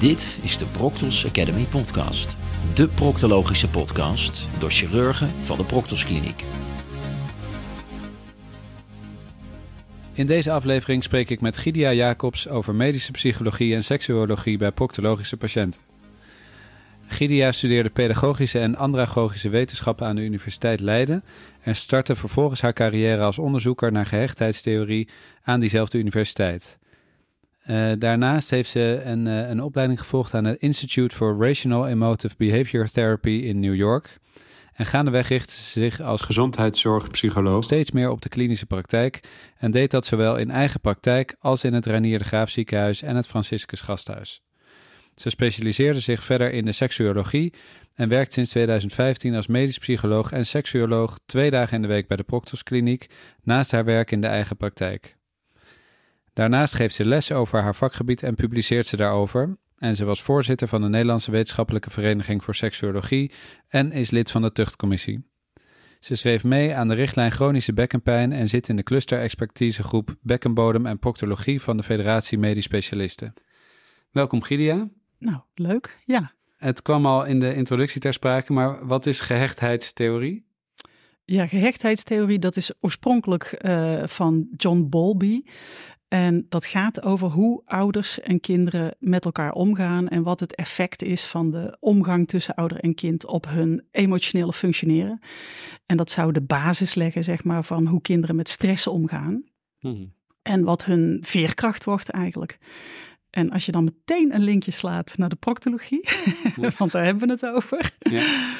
Dit is de Proctos Academy podcast. De proctologische podcast door chirurgen van de Proctos Kliniek. In deze aflevering spreek ik met Gidia Jacobs over medische psychologie en seksuologie bij proctologische patiënten. Gidia studeerde pedagogische en andragogische wetenschappen aan de Universiteit Leiden en startte vervolgens haar carrière als onderzoeker naar gehechtheidstheorie aan diezelfde universiteit. Uh, daarnaast heeft ze een, uh, een opleiding gevolgd aan het Institute for Rational Emotive Behavior Therapy in New York. En gaandeweg richtte ze zich als gezondheidszorgpsycholoog steeds meer op de klinische praktijk en deed dat zowel in eigen praktijk als in het Reinier de Graaf ziekenhuis en het Franciscus Gasthuis. Ze specialiseerde zich verder in de seksuologie en werkt sinds 2015 als medisch psycholoog en seksuoloog twee dagen in de week bij de Proctos Kliniek, naast haar werk in de eigen praktijk. Daarnaast geeft ze les over haar vakgebied en publiceert ze daarover. En ze was voorzitter van de Nederlandse Wetenschappelijke Vereniging voor Seksuologie en is lid van de Tuchtcommissie. Ze schreef mee aan de richtlijn chronische bekkenpijn en zit in de cluster-expertisegroep Bekkenbodem en Proctologie van de Federatie Medisch Specialisten. Welkom Gidia. Nou, leuk, ja. Het kwam al in de introductie ter sprake, maar wat is gehechtheidstheorie? Ja, gehechtheidstheorie, dat is oorspronkelijk uh, van John Bowlby. En dat gaat over hoe ouders en kinderen met elkaar omgaan en wat het effect is van de omgang tussen ouder en kind op hun emotionele functioneren. En dat zou de basis leggen, zeg maar, van hoe kinderen met stress omgaan. Mm En wat hun veerkracht wordt eigenlijk. En als je dan meteen een linkje slaat naar de proctologie, want daar hebben we het over. Ja.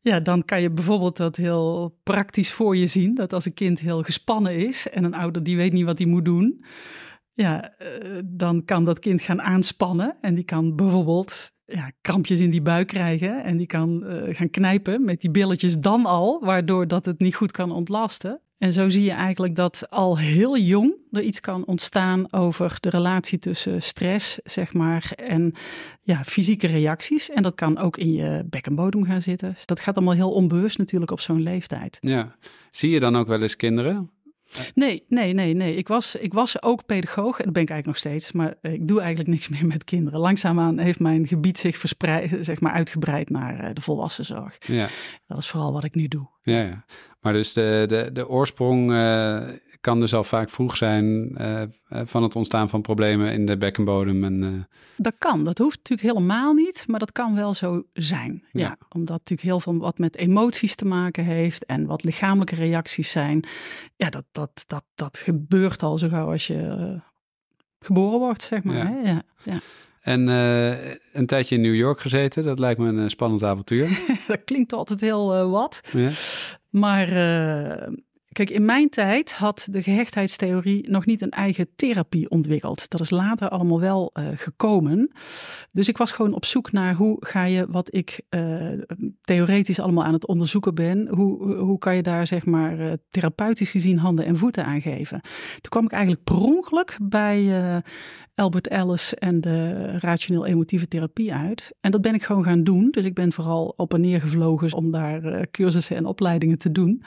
Ja, dan kan je bijvoorbeeld dat heel praktisch voor je zien. Dat als een kind heel gespannen is en een ouder die weet niet wat hij moet doen. Ja, uh, dan kan dat kind gaan aanspannen. En die kan bijvoorbeeld ja, krampjes in die buik krijgen. En die kan uh, gaan knijpen met die billetjes dan al. Waardoor dat het niet goed kan ontlasten. En zo zie je eigenlijk dat al heel jong er iets kan ontstaan over de relatie tussen stress, zeg maar, en ja, fysieke reacties. En dat kan ook in je bekkenbodem gaan zitten. Dat gaat allemaal heel onbewust natuurlijk op zo'n leeftijd. Ja. Zie je dan ook wel eens kinderen Nee, nee, nee, nee. Ik was, ik was ook pedagoog en dat ben ik eigenlijk nog steeds. Maar ik doe eigenlijk niks meer met kinderen. Langzaamaan heeft mijn gebied zich verspreid, zeg maar uitgebreid naar eh, de volwassenzorg. Ja. Dat is vooral wat ik nu doe. Ja, ja. maar dus de, de, de oorsprong uh, kan dus al vaak vroeg zijn uh, van het ontstaan van problemen in de bekkenbodem. En, uh... Dat kan, dat hoeft natuurlijk helemaal niet, maar dat kan wel zo zijn. Ja. ja. omdat natuurlijk heel veel wat met emoties te maken heeft en wat lichamelijke reacties zijn. Ja, dat, dat, dat, dat gebeurt al zo gauw als je geboren wordt, zeg maar. Ja. Hè? Ja, ja. En uh, een tijdje in New York gezeten, dat lijkt me een spannend avontuur. dat klinkt altijd heel uh, wat. Ja. Maar uh, Kijk, in mijn tijd had de gehechtheidstheorie nog niet een eigen therapie ontwikkeld. Dat is later allemaal wel uh, gekomen. Dus ik was gewoon op zoek naar hoe ga je wat ik uh, theoretisch allemaal aan het onderzoeken ben, hoe, hoe kan je daar zeg maar uh, therapeutisch gezien handen en voeten aan geven. Toen kwam ik eigenlijk per ongeluk bij Albert Ellis en de rationeel-emotieve therapie uit. En dat ben ik gewoon gaan doen. Dus ik ben vooral op en neer gevlogen om daar cursussen en opleidingen te doen.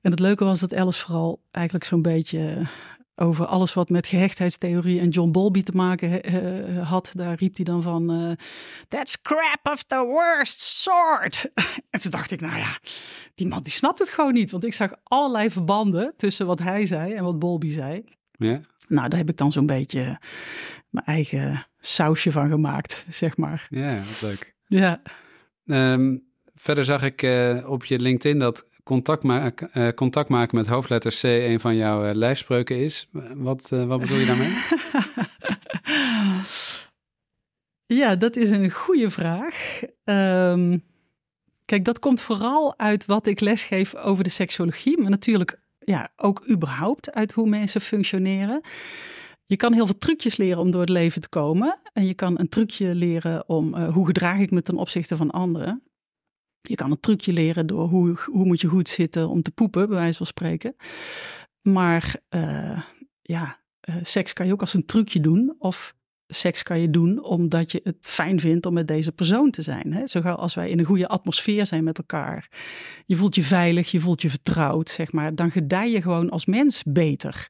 En het leuke was dat Alice vooral eigenlijk zo'n beetje over alles wat met gehechtheidstheorie en John Bowlby te maken had. Daar riep hij dan van, uh, that's crap of the worst sort. en toen dacht ik, nou ja, die man die snapt het gewoon niet. Want ik zag allerlei verbanden tussen wat hij zei en wat Bowlby zei. Ja. Nou, daar heb ik dan zo'n beetje mijn eigen sausje van gemaakt, zeg maar. Ja, wat leuk. Ja. Um, verder zag ik uh, op je LinkedIn dat contact, maken, uh, contact maken met hoofdletter C een van jouw uh, lijfspreuken is. Wat, wat bedoel je daarmee? ja, dat is een goede vraag. Um, kijk, dat komt vooral uit wat ik lesgeef over de seksuologie, maar natuurlijk ja, ook überhaupt uit hoe mensen functioneren. Je kan heel veel trucjes leren om door het leven te komen. En je kan een trucje leren om hoe gedraag ik me ten opzichte van anderen. Je kan een trucje leren door hoe, hoe moet je goed zitten om te poepen, bij wijze van spreken. Maar uh, ja, uh, seks kan je ook als een trucje doen. Of seks kan je doen omdat je het fijn vindt om met deze persoon te zijn. Hè? Zo als wij in een goede atmosfeer zijn met elkaar. Je voelt je veilig, je voelt je vertrouwd, zeg maar. Dan gedij je gewoon als mens beter.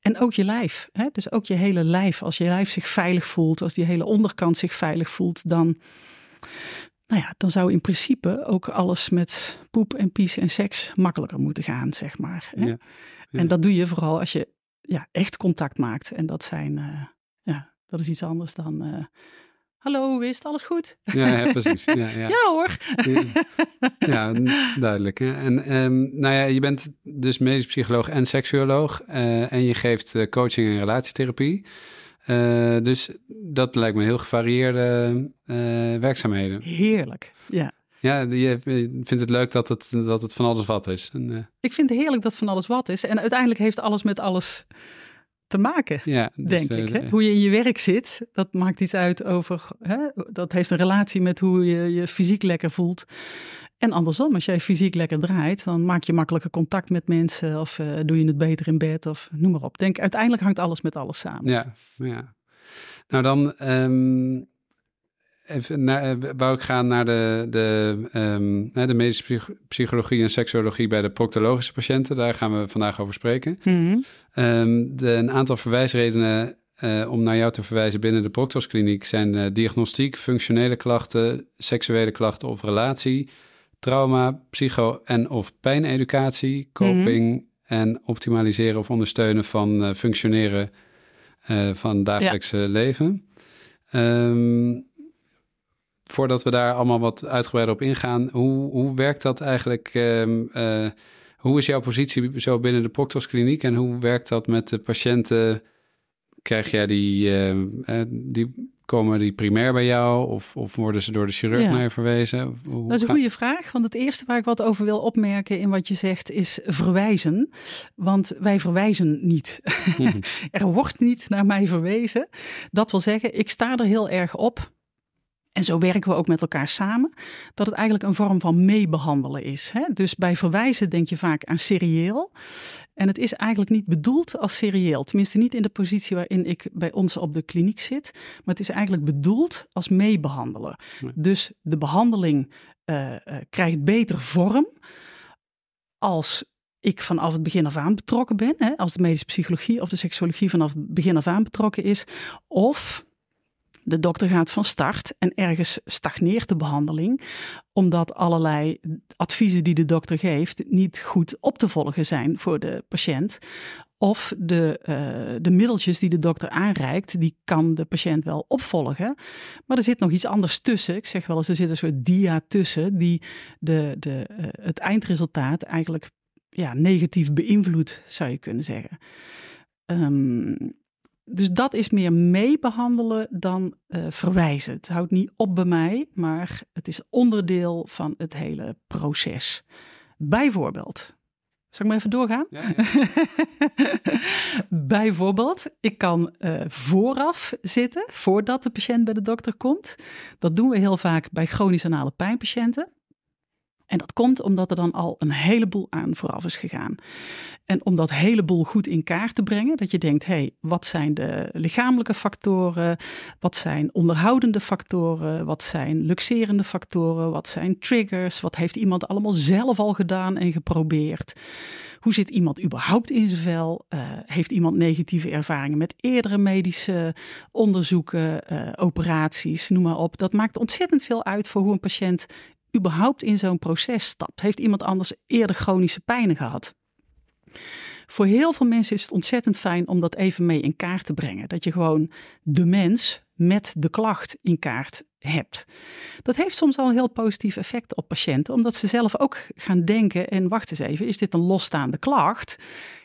En ook je lijf. Hè? Dus ook je hele lijf. Als je lijf zich veilig voelt, als die hele onderkant zich veilig voelt, dan, nou ja, dan zou in principe ook alles met poep en pies en seks makkelijker moeten gaan, zeg maar. Hè? Ja, ja. En dat doe je vooral als je ja, echt contact maakt. En dat zijn, uh, ja, dat is iets anders dan. Uh, Hallo, is het? Alles goed? Ja, ja precies. Ja, ja. ja hoor. Ja, duidelijk. Hè? En um, nou ja, je bent dus medisch psycholoog en seksuoloog. Uh, en je geeft coaching en relatietherapie. Uh, dus dat lijkt me heel gevarieerde werkzaamheden. Heerlijk, ja. Ja, je vindt het leuk dat het, dat het van alles wat is. En, Ik vind het heerlijk dat het van alles wat is. En uiteindelijk heeft alles met alles te maken, ja, dus denk ik. Hè? Hoe je in je werk zit, dat maakt iets uit over... Hè? Dat heeft een relatie met hoe je je fysiek lekker voelt. En andersom, als jij fysiek lekker draait, dan maak je makkelijker contact met mensen... of uh, doe je het beter in bed of noem maar op. Denk, uiteindelijk hangt alles met alles samen. Ja, ja. Nou dan... Um... Even naar, wou ik gaan naar de, de, um, de medische psychologie en seksuologie bij de proctologische patiënten. Daar gaan we vandaag over spreken. Mm -hmm. um, de, een aantal verwijsredenen uh, om naar jou te verwijzen binnen de Proctoskliniek zijn uh, diagnostiek, functionele klachten, seksuele klachten of relatie, trauma, psycho- en of pijneducatie, coping mm -hmm. en optimaliseren of ondersteunen van uh, functioneren van dagelijkse ja. leven. Um, voordat we daar allemaal wat uitgebreider op ingaan, hoe, hoe werkt dat eigenlijk? Um, uh, hoe is jouw positie zo binnen de Proctoskliniek en hoe werkt dat met de patiënten? Krijg jij die, uh, die komen die primair bij jou of, of worden ze door de chirurg ja. naar je verwezen? Hoe dat is een goede vraag, want het eerste waar ik wat over wil opmerken in wat je zegt is verwijzen. Want wij verwijzen niet. Er wordt niet naar mij verwezen. Dat wil zeggen, ik sta er heel erg op en zo werken we ook met elkaar samen, dat het eigenlijk een vorm van meebehandelen is. Hè? Dus bij verwijzen denk je vaak aan serieel. En het is eigenlijk niet bedoeld als serieel. Tenminste, niet in de positie waarin ik bij ons op de kliniek zit. Maar het is eigenlijk bedoeld als meebehandelen. Nee. Dus de behandeling uh, uh, krijgt beter vorm als ik vanaf het begin af aan betrokken ben. Hè? Als de medische psychologie of de seksuologie vanaf het begin af aan betrokken is. Of de dokter gaat van start en ergens stagneert de behandeling, omdat allerlei adviezen die de dokter geeft niet goed op te volgen zijn voor de patiënt. Of de, uh, de middeltjes die de dokter aanreikt, die kan de patiënt wel opvolgen. Maar er zit nog iets anders tussen. Ik zeg wel eens, er zit een soort dia tussen die de, de, uh, het eindresultaat eigenlijk ja, negatief beïnvloedt, zou je kunnen zeggen. Um, dus dat is meer meebehandelen dan uh, verwijzen. Het houdt niet op bij mij, maar het is onderdeel van het hele proces. Bijvoorbeeld, zal ik maar even doorgaan? Ja, ja. Bijvoorbeeld, ik kan uh, vooraf zitten, voordat de patiënt bij de dokter komt. Dat doen we heel vaak bij chronisch anale pijnpatiënten. En dat komt omdat er dan al een heleboel aan vooraf is gegaan. En om dat heleboel goed in kaart te brengen, dat je denkt, hé, hey, wat zijn de lichamelijke factoren? Wat zijn onderhoudende factoren? Wat zijn luxerende factoren? Wat zijn triggers? Wat heeft iemand allemaal zelf al gedaan en geprobeerd? Hoe zit iemand überhaupt in zijn vel? Uh, heeft iemand negatieve ervaringen met eerdere medische onderzoeken, uh, operaties, noem maar op. Dat maakt ontzettend veel uit voor hoe een patiënt überhaupt in zo'n proces stapt. Heeft iemand anders eerder chronische pijnen gehad? Voor heel veel mensen is het ontzettend fijn om dat even mee in kaart te brengen. Dat je gewoon de mens met de klacht in kaart hebt. Dat heeft soms al een heel positief effect op patiënten, omdat ze zelf ook gaan denken: en wacht eens even, is dit een losstaande klacht?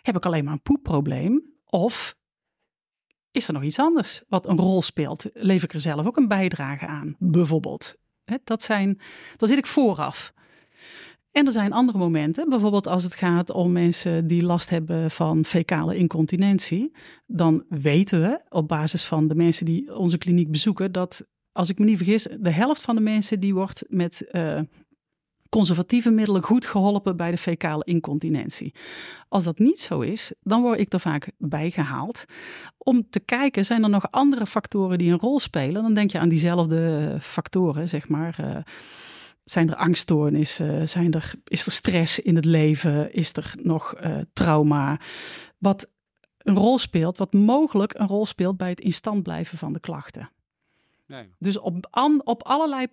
Heb ik alleen maar een poepprobleem? Of is er nog iets anders wat een rol speelt? Leef ik er zelf ook een bijdrage aan, bijvoorbeeld? Dat zijn, dan zit ik vooraf. En er zijn andere momenten, bijvoorbeeld als het gaat om mensen die last hebben van fecale incontinentie. Dan weten we op basis van de mensen die onze kliniek bezoeken dat, als ik me niet vergis, de helft van de mensen die wordt met uh, conservatieve middelen goed geholpen bij de fecale incontinentie. Als dat niet zo is, dan word ik er vaak bij gehaald om te kijken, zijn er nog andere factoren die een rol spelen? Dan denk je aan diezelfde factoren, zeg maar. Uh, zijn er angststoornissen? Zijn er, is er stress in het leven? Is er nog uh, trauma? Wat een rol speelt, wat mogelijk een rol speelt bij het in stand blijven van de klachten. Nee. Dus op, an, op allerlei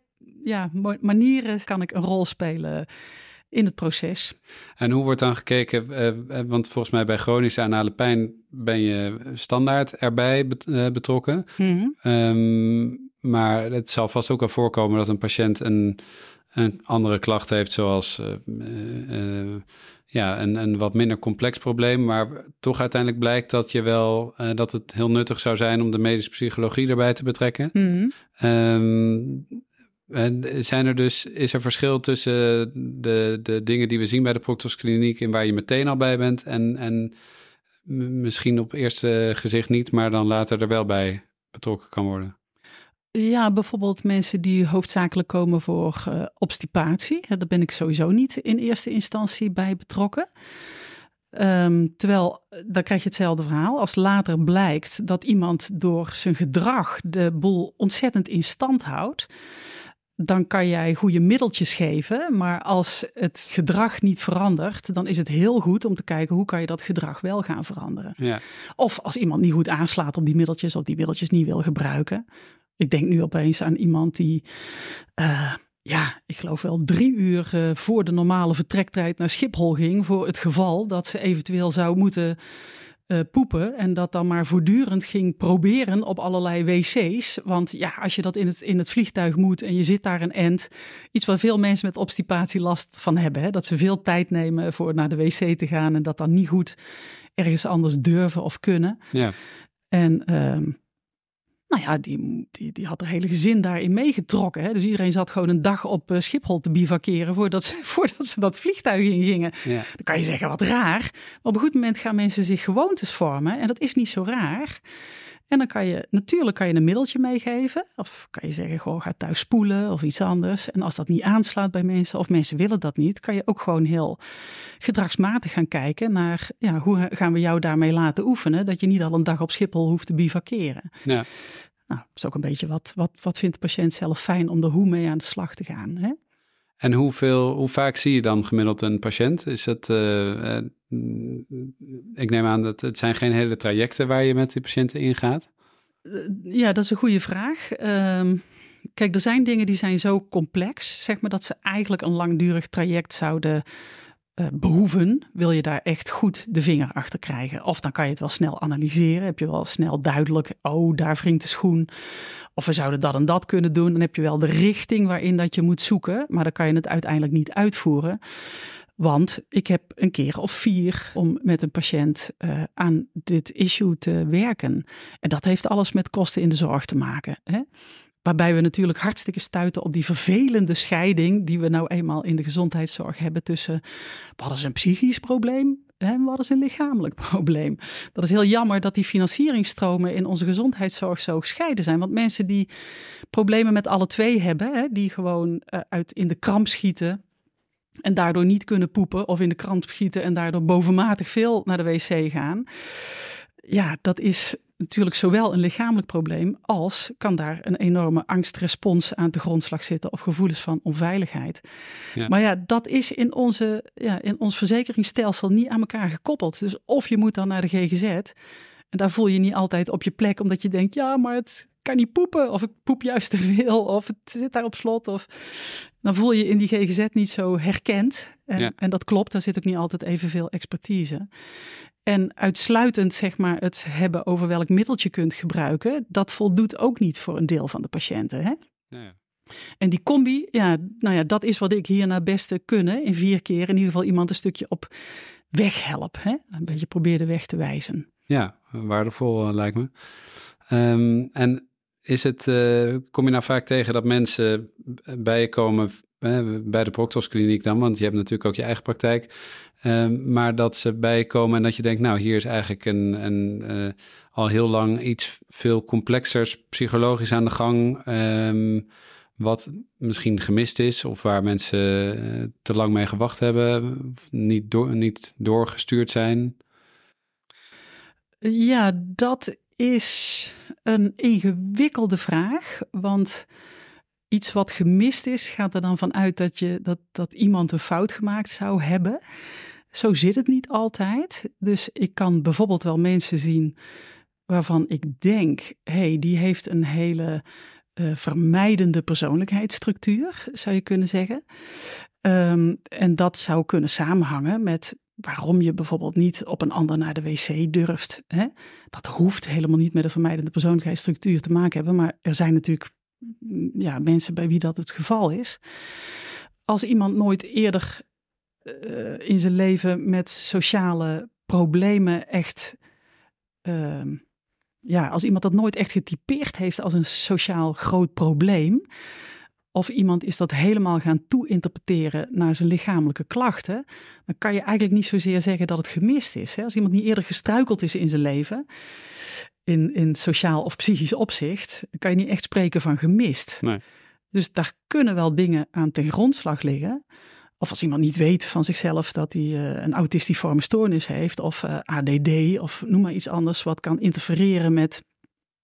ja, manieren kan ik een rol spelen in het proces. En hoe wordt dan gekeken, uh, want volgens mij bij chronische anale pijn ben je standaard erbij betrokken. Mm -hmm. maar het zal vast ook wel voorkomen dat een patiënt een, een andere klacht heeft, zoals uh, ja, een, een wat minder complex probleem. Maar toch uiteindelijk blijkt dat je wel dat het heel nuttig zou zijn om de medische psychologie erbij te betrekken. Mm -hmm. En zijn er dus, is er verschil tussen de, de dingen die we zien bij de Proctos Kliniek en waar je meteen al bij bent en, en misschien op eerste gezicht niet, maar dan later er wel bij betrokken kan worden? Ja, bijvoorbeeld mensen die hoofdzakelijk komen voor uh, obstipatie. Daar ben ik sowieso niet in eerste instantie bij betrokken. Um, terwijl, eh, dan krijg je hetzelfde verhaal. Als later blijkt dat iemand door zijn gedrag de boel ontzettend in stand houdt, dan kan jij goede middeltjes geven. Maar als het gedrag niet verandert, dan is het heel goed om te kijken hoe kan je dat gedrag wel gaan veranderen. Ja. Of als iemand niet goed aanslaat op die middeltjes of die middeltjes niet wil gebruiken. Ik denk nu opeens aan iemand die, uh, ja, ik geloof wel drie uur uh, voor de normale vertrektijd naar Schiphol ging. Voor het geval dat ze eventueel zou moeten uh, poepen. En dat dan maar voortdurend ging proberen op allerlei wc's. Want ja, als je dat in het, in het vliegtuig moet en je zit daar een end. Iets waar veel mensen met obstipatie last van hebben. Hè? Dat ze veel tijd nemen voor naar de wc te gaan. En dat dan niet goed ergens anders durven of kunnen. Ja. En um, nou ja, die, die, die had er hele gezin daarin meegetrokken. Hè? Dus iedereen zat gewoon een dag op uh, Schiphol te bivakeren voordat ze, voordat ze dat vliegtuig in gingen. Ja. Dan kan je zeggen, wat raar. Maar op een goed moment gaan mensen zich gewoontes vormen. En dat is niet zo raar. En dan kan je, natuurlijk kan je een middeltje meegeven. Of kan je zeggen, gewoon ga thuis spoelen of iets anders. En als dat niet aanslaat bij mensen of mensen willen dat niet, kan je ook gewoon heel gedragsmatig gaan kijken naar ja, hoe gaan we jou daarmee laten oefenen. Dat je niet al een dag op Schiphol hoeft te bivakeren. Ja. Nou, dat is ook een beetje wat, wat, wat vindt de patiënt zelf fijn om er hoe mee aan de slag te gaan. Hè? En hoeveel, hoe vaak zie je dan gemiddeld een patiënt? Is het, uh, uh, ik neem aan dat het zijn geen hele trajecten waar je met die patiënten ingaat. Uh, ja, dat is een goede vraag. Ehm, kijk, er zijn dingen die zijn zo complex, zeg maar, dat ze eigenlijk een langdurig traject zouden uh, behoeven, wil je daar echt goed de vinger achter krijgen. Of dan kan je het wel snel analyseren. Heb je wel snel duidelijk, oh, daar wringt de schoen. Of we zouden dat en dat kunnen doen. Dan heb je wel de richting waarin dat je moet zoeken. Maar dan kan je het uiteindelijk niet uitvoeren. Want ik heb een keer of vier om met een patiënt uh, aan dit issue te werken. En dat heeft alles met kosten in de zorg te maken. Hè? Waarbij we natuurlijk hartstikke stuiten op die vervelende scheiding die we nou eenmaal in de gezondheidszorg hebben tussen wat is een psychisch probleem en wat is een lichamelijk probleem. Dat is heel jammer dat die financieringstromen in onze gezondheidszorg zo gescheiden zijn. Want mensen die problemen met alle twee hebben, hè, die gewoon uh, uit in de kramp schieten en daardoor niet kunnen poepen of in de kramp schieten en daardoor bovenmatig veel naar de wc gaan. Ja, dat is natuurlijk zowel een lichamelijk probleem als kan daar een enorme angstrespons aan de grondslag zitten of gevoelens van onveiligheid. Ja. Maar ja, dat is in, onze, ja, in ons verzekeringsstelsel niet aan elkaar gekoppeld. Dus of je moet dan naar de GGZ en daar voel je niet altijd op je plek omdat je denkt, ja, maar het kan niet poepen of ik poep juist te veel of het zit daar op slot of dan voel je in die GGZ niet zo herkend. En, Ja. en dat klopt, daar zit ook niet altijd evenveel expertise. En uitsluitend zeg maar het hebben over welk middeltje je kunt gebruiken, dat voldoet ook niet voor een deel van de patiënten. Hè? Nou. En die combi, ja, nou ja, dat is wat ik hier naar beste kunnen. In vier keer in ieder geval iemand een stukje op weg help. Hè? Een beetje probeer de weg te wijzen. Ja, waardevol uh, lijkt me. Um, en is het, uh, kom je nou vaak tegen dat mensen bij je komen, bij de Proctos Kliniek dan, want je hebt natuurlijk ook je eigen praktijk, um, maar dat ze bij je komen en dat je denkt, nou hier is eigenlijk een, een uh, al heel lang iets veel complexers psychologisch aan de gang, um, wat misschien gemist is of waar mensen te lang mee gewacht hebben, of niet, niet doorgestuurd zijn? Ja, dat is een ingewikkelde vraag, want iets wat gemist is, gaat er dan vanuit dat, je, dat, dat iemand een fout gemaakt zou hebben. Zo zit het niet altijd. Dus ik kan bijvoorbeeld wel mensen zien waarvan ik denk, hey, die heeft een hele uh, vermijdende persoonlijkheidsstructuur, zou je kunnen zeggen. Um, en dat zou kunnen samenhangen met waarom je bijvoorbeeld niet op een ander naar de wc durft. Hè? Dat hoeft helemaal niet met een vermijdende persoonlijkheidsstructuur te maken hebben, maar er zijn natuurlijk ja, mensen bij wie dat het geval is. Als iemand nooit eerder uh, in zijn leven met sociale problemen echt. Uh, ja, als iemand dat nooit echt getypeerd heeft als een sociaal groot probleem, of iemand is dat helemaal gaan toeinterpreteren naar zijn lichamelijke klachten, dan kan je eigenlijk niet zozeer zeggen dat het gemist is. Hè? Als iemand niet eerder gestruikeld is in zijn leven, in, in sociaal of psychisch opzicht, dan kan je niet echt spreken van gemist. Nee. Dus daar kunnen wel dingen aan ten grondslag liggen. Of als iemand niet weet van zichzelf dat hij uh, een autistiforme stoornis heeft, of uh, eh, ADD, of noem maar iets anders wat kan interfereren met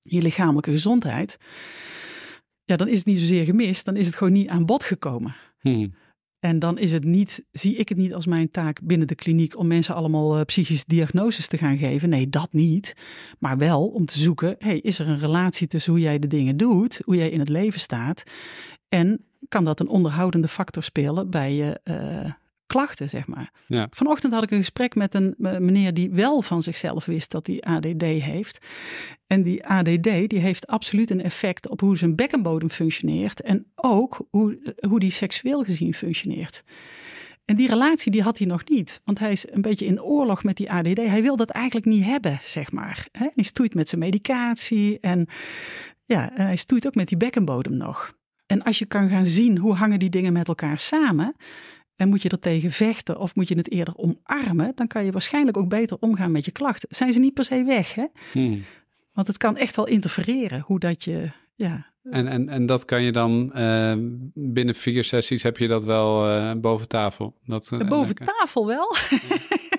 je lichamelijke gezondheid ja, dan is het niet zozeer gemist, dan is het gewoon niet aan bod gekomen. Hmm. En dan is het niet, zie ik het niet als mijn taak binnen de kliniek om mensen allemaal uh, psychische diagnoses te gaan geven. Nee, dat niet. Maar wel om te zoeken, hey, is er een relatie tussen hoe jij de dingen doet, hoe jij in het leven staat en kan dat een onderhoudende factor spelen bij je uh, klachten, zeg maar. Ja. Vanochtend had ik een gesprek met een meneer die wel van zichzelf wist dat hij ADD heeft. En die ADD die heeft absoluut een effect op hoe zijn bekkenbodem functioneert en ook hoe, hoe die seksueel gezien functioneert. En die relatie die had hij nog niet, want hij is een beetje in oorlog met die ADD. Hij wil dat eigenlijk niet hebben, zeg maar. Hij stoeit met zijn medicatie en ja, en hij stoeit ook met die bekkenbodem nog. En als je kan gaan zien hoe hangen die dingen met elkaar samen, en moet je er tegen vechten of moet je het eerder omarmen, dan kan je waarschijnlijk ook beter omgaan met je klachten. Zijn ze niet per se weg, hè? Hmm. Want het kan echt wel interfereren hoe dat je. Ja. En, en, en dat kan je dan uh, binnen vier sessies heb je dat wel uh, boven tafel? Dat, uh, boven tafel wel.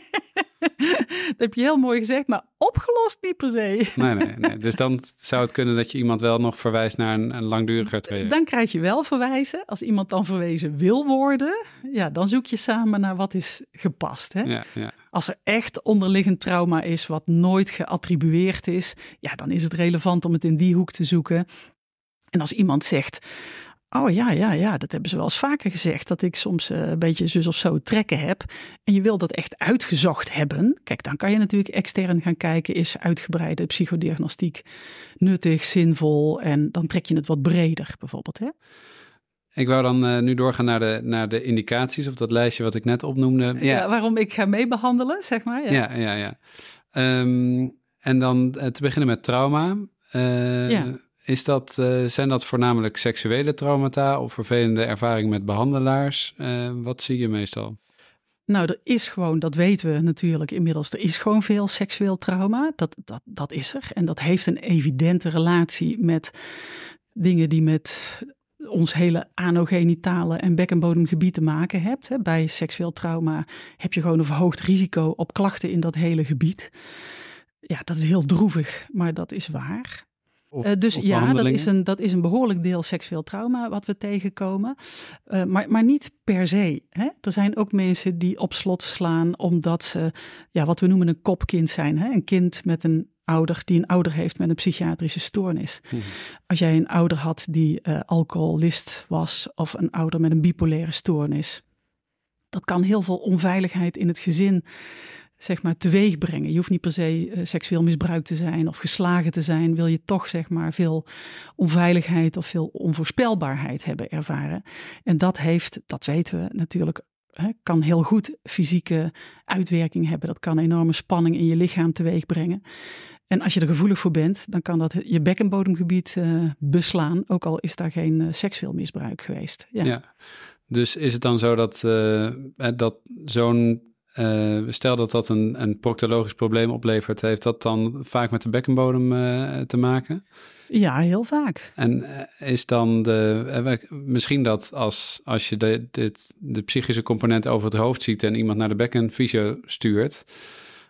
dat heb je heel mooi gezegd, maar opgelost niet per se. nee, nee, nee. Dus dan zou het kunnen dat je iemand wel nog verwijst naar een, een langduriger traject. Dan krijg je wel verwijzen. Als iemand dan verwezen wil worden, ja, dan zoek je samen naar wat is gepast. Hè? Ja, ja. Als er echt onderliggend trauma is wat nooit geattribueerd is, ja, dan is het relevant om het in die hoek te zoeken. En als iemand zegt, Oh ja, ja, ja, dat hebben ze wel eens vaker gezegd. Dat ik soms uh, een beetje zus of zo trekken heb. En je wil dat echt uitgezocht hebben. Kijk, dan kan je natuurlijk extern gaan kijken. Is uitgebreide psychodiagnostiek nuttig, zinvol? En dan trek je het wat breder bijvoorbeeld. Hè? Ik wou dan uh, nu doorgaan naar de, naar de indicaties. Of dat lijstje wat ik net opnoemde. Ja, waarom ik ga meebehandelen, zeg maar. Ja, ja, ja. ja. Um, en dan uh, te beginnen met trauma. ja. Is dat, uh, zijn dat voornamelijk seksuele traumata of vervelende ervaringen met behandelaars? Uh, wat zie je meestal? Nou, er is gewoon, dat weten we natuurlijk inmiddels, er is gewoon veel seksueel trauma. Dat, dat, dat is er. En dat heeft een evidente relatie met dingen die met ons hele anogenitale en bekkenbodemgebied te maken hebt. Bij seksueel trauma heb je gewoon een verhoogd risico op klachten in dat hele gebied. Ja, dat is heel droevig, maar dat is waar. Of, uh, dus ja, dat is, een, dat is een behoorlijk deel seksueel trauma wat we tegenkomen. Uh, maar, maar niet per se. Hè? Er zijn ook mensen die op slot slaan omdat ze ja, wat we noemen een kopkind zijn. Hè? Een kind met een ouder die een ouder heeft met een psychiatrische stoornis. Hmm. Als jij een ouder had die uh, alcoholist was of een ouder met een bipolaire stoornis. Dat kan heel veel onveiligheid in het gezin zeg maar, teweeg brengen. Je hoeft niet per se uh, seksueel misbruikt te zijn of geslagen te zijn. Wil je toch zeg maar, veel onveiligheid of veel onvoorspelbaarheid hebben ervaren. En dat heeft, dat weten we natuurlijk, kan heel goed fysieke uitwerking hebben. Dat kan enorme spanning in je lichaam teweeg brengen. En als je er gevoelig voor bent, dan kan dat je bekkenbodemgebied uh, beslaan, ook al is daar geen uh, seksueel misbruik geweest. Ja. ja. Dus is het dan zo dat, dat zo'n uh, stel dat dat een, een proctologisch probleem oplevert, heeft dat dan vaak met de bekkenbodem uh, te maken? Ja, heel vaak. En uh, is dan de. misschien dat als, als je de, dit, de psychische component over het hoofd ziet en iemand naar de bekkenfysio stuurt,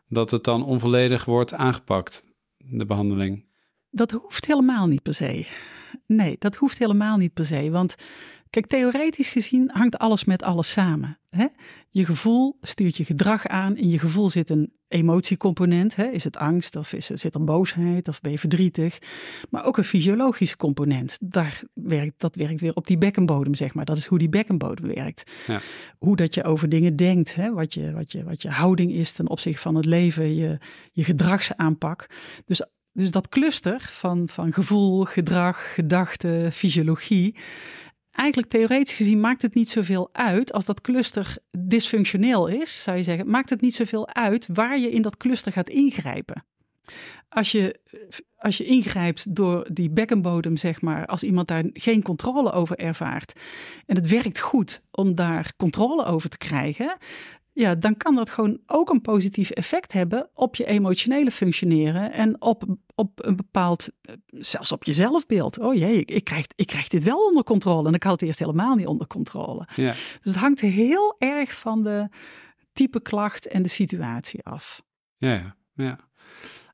dat het dan onvolledig wordt aangepakt, de behandeling? Dat hoeft helemaal niet per se. Nee, dat hoeft helemaal niet per se. Want Kijk, theoretisch gezien hangt alles met alles samen. Hè? Je gevoel stuurt je gedrag aan. In je gevoel zit een emotiecomponent. Hè? Is het angst of is, zit er boosheid of ben je verdrietig? Maar ook een fysiologische component. Daar werkt, dat werkt weer op die bekkenbodem, zeg maar. Dat is hoe die bekkenbodem werkt. Ja. Hoe dat je over dingen denkt. Hè? Wat, je, wat, je, wat je houding is ten opzichte van het leven. Je, je gedragsaanpak. Dus dus dat cluster van, van gevoel, gedrag, gedachte, fysiologie. Eigenlijk theoretisch gezien maakt het niet zoveel uit als dat cluster dysfunctioneel is, zou je zeggen. Maakt het niet zoveel uit waar je in dat cluster gaat ingrijpen. Als je, als je ingrijpt door die bekkenbodem, zeg maar, als iemand daar geen controle over ervaart en het werkt goed om daar controle over te krijgen, ja, dan kan dat gewoon ook een positief effect hebben op je emotionele functioneren en op, op een bepaald, zelfs op je zelfbeeld. Oh jee, ik, krijg, ik krijg dit wel onder controle en ik had het eerst helemaal niet onder controle. Ja. Dus het hangt heel erg van de type klacht en de situatie af. Ja, ja.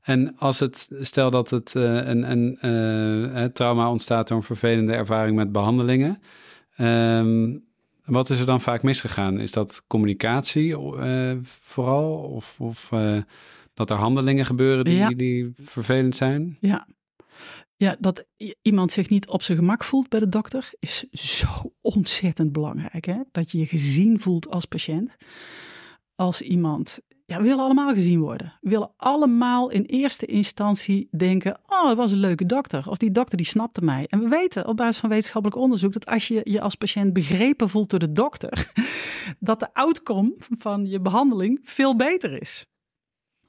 En als het, stel dat het uh, een, een uh, trauma ontstaat door een vervelende ervaring met behandelingen. Um, wat is er dan vaak misgegaan? Is dat communicatie uh, vooral? Of, of uh, dat er handelingen gebeuren die, die vervelend zijn? Ja. ja, dat iemand zich niet op zijn gemak voelt bij de dokter is zo ontzettend belangrijk. Hè? Dat je je gezien voelt als patiënt. Als iemand ja, we willen allemaal gezien worden. We willen allemaal in eerste instantie denken: Oh, het was een leuke dokter. Of die dokter die snapte mij. En we weten op basis van wetenschappelijk onderzoek dat als je je als patiënt begrepen voelt door de dokter, dat de outcome van je behandeling veel beter is.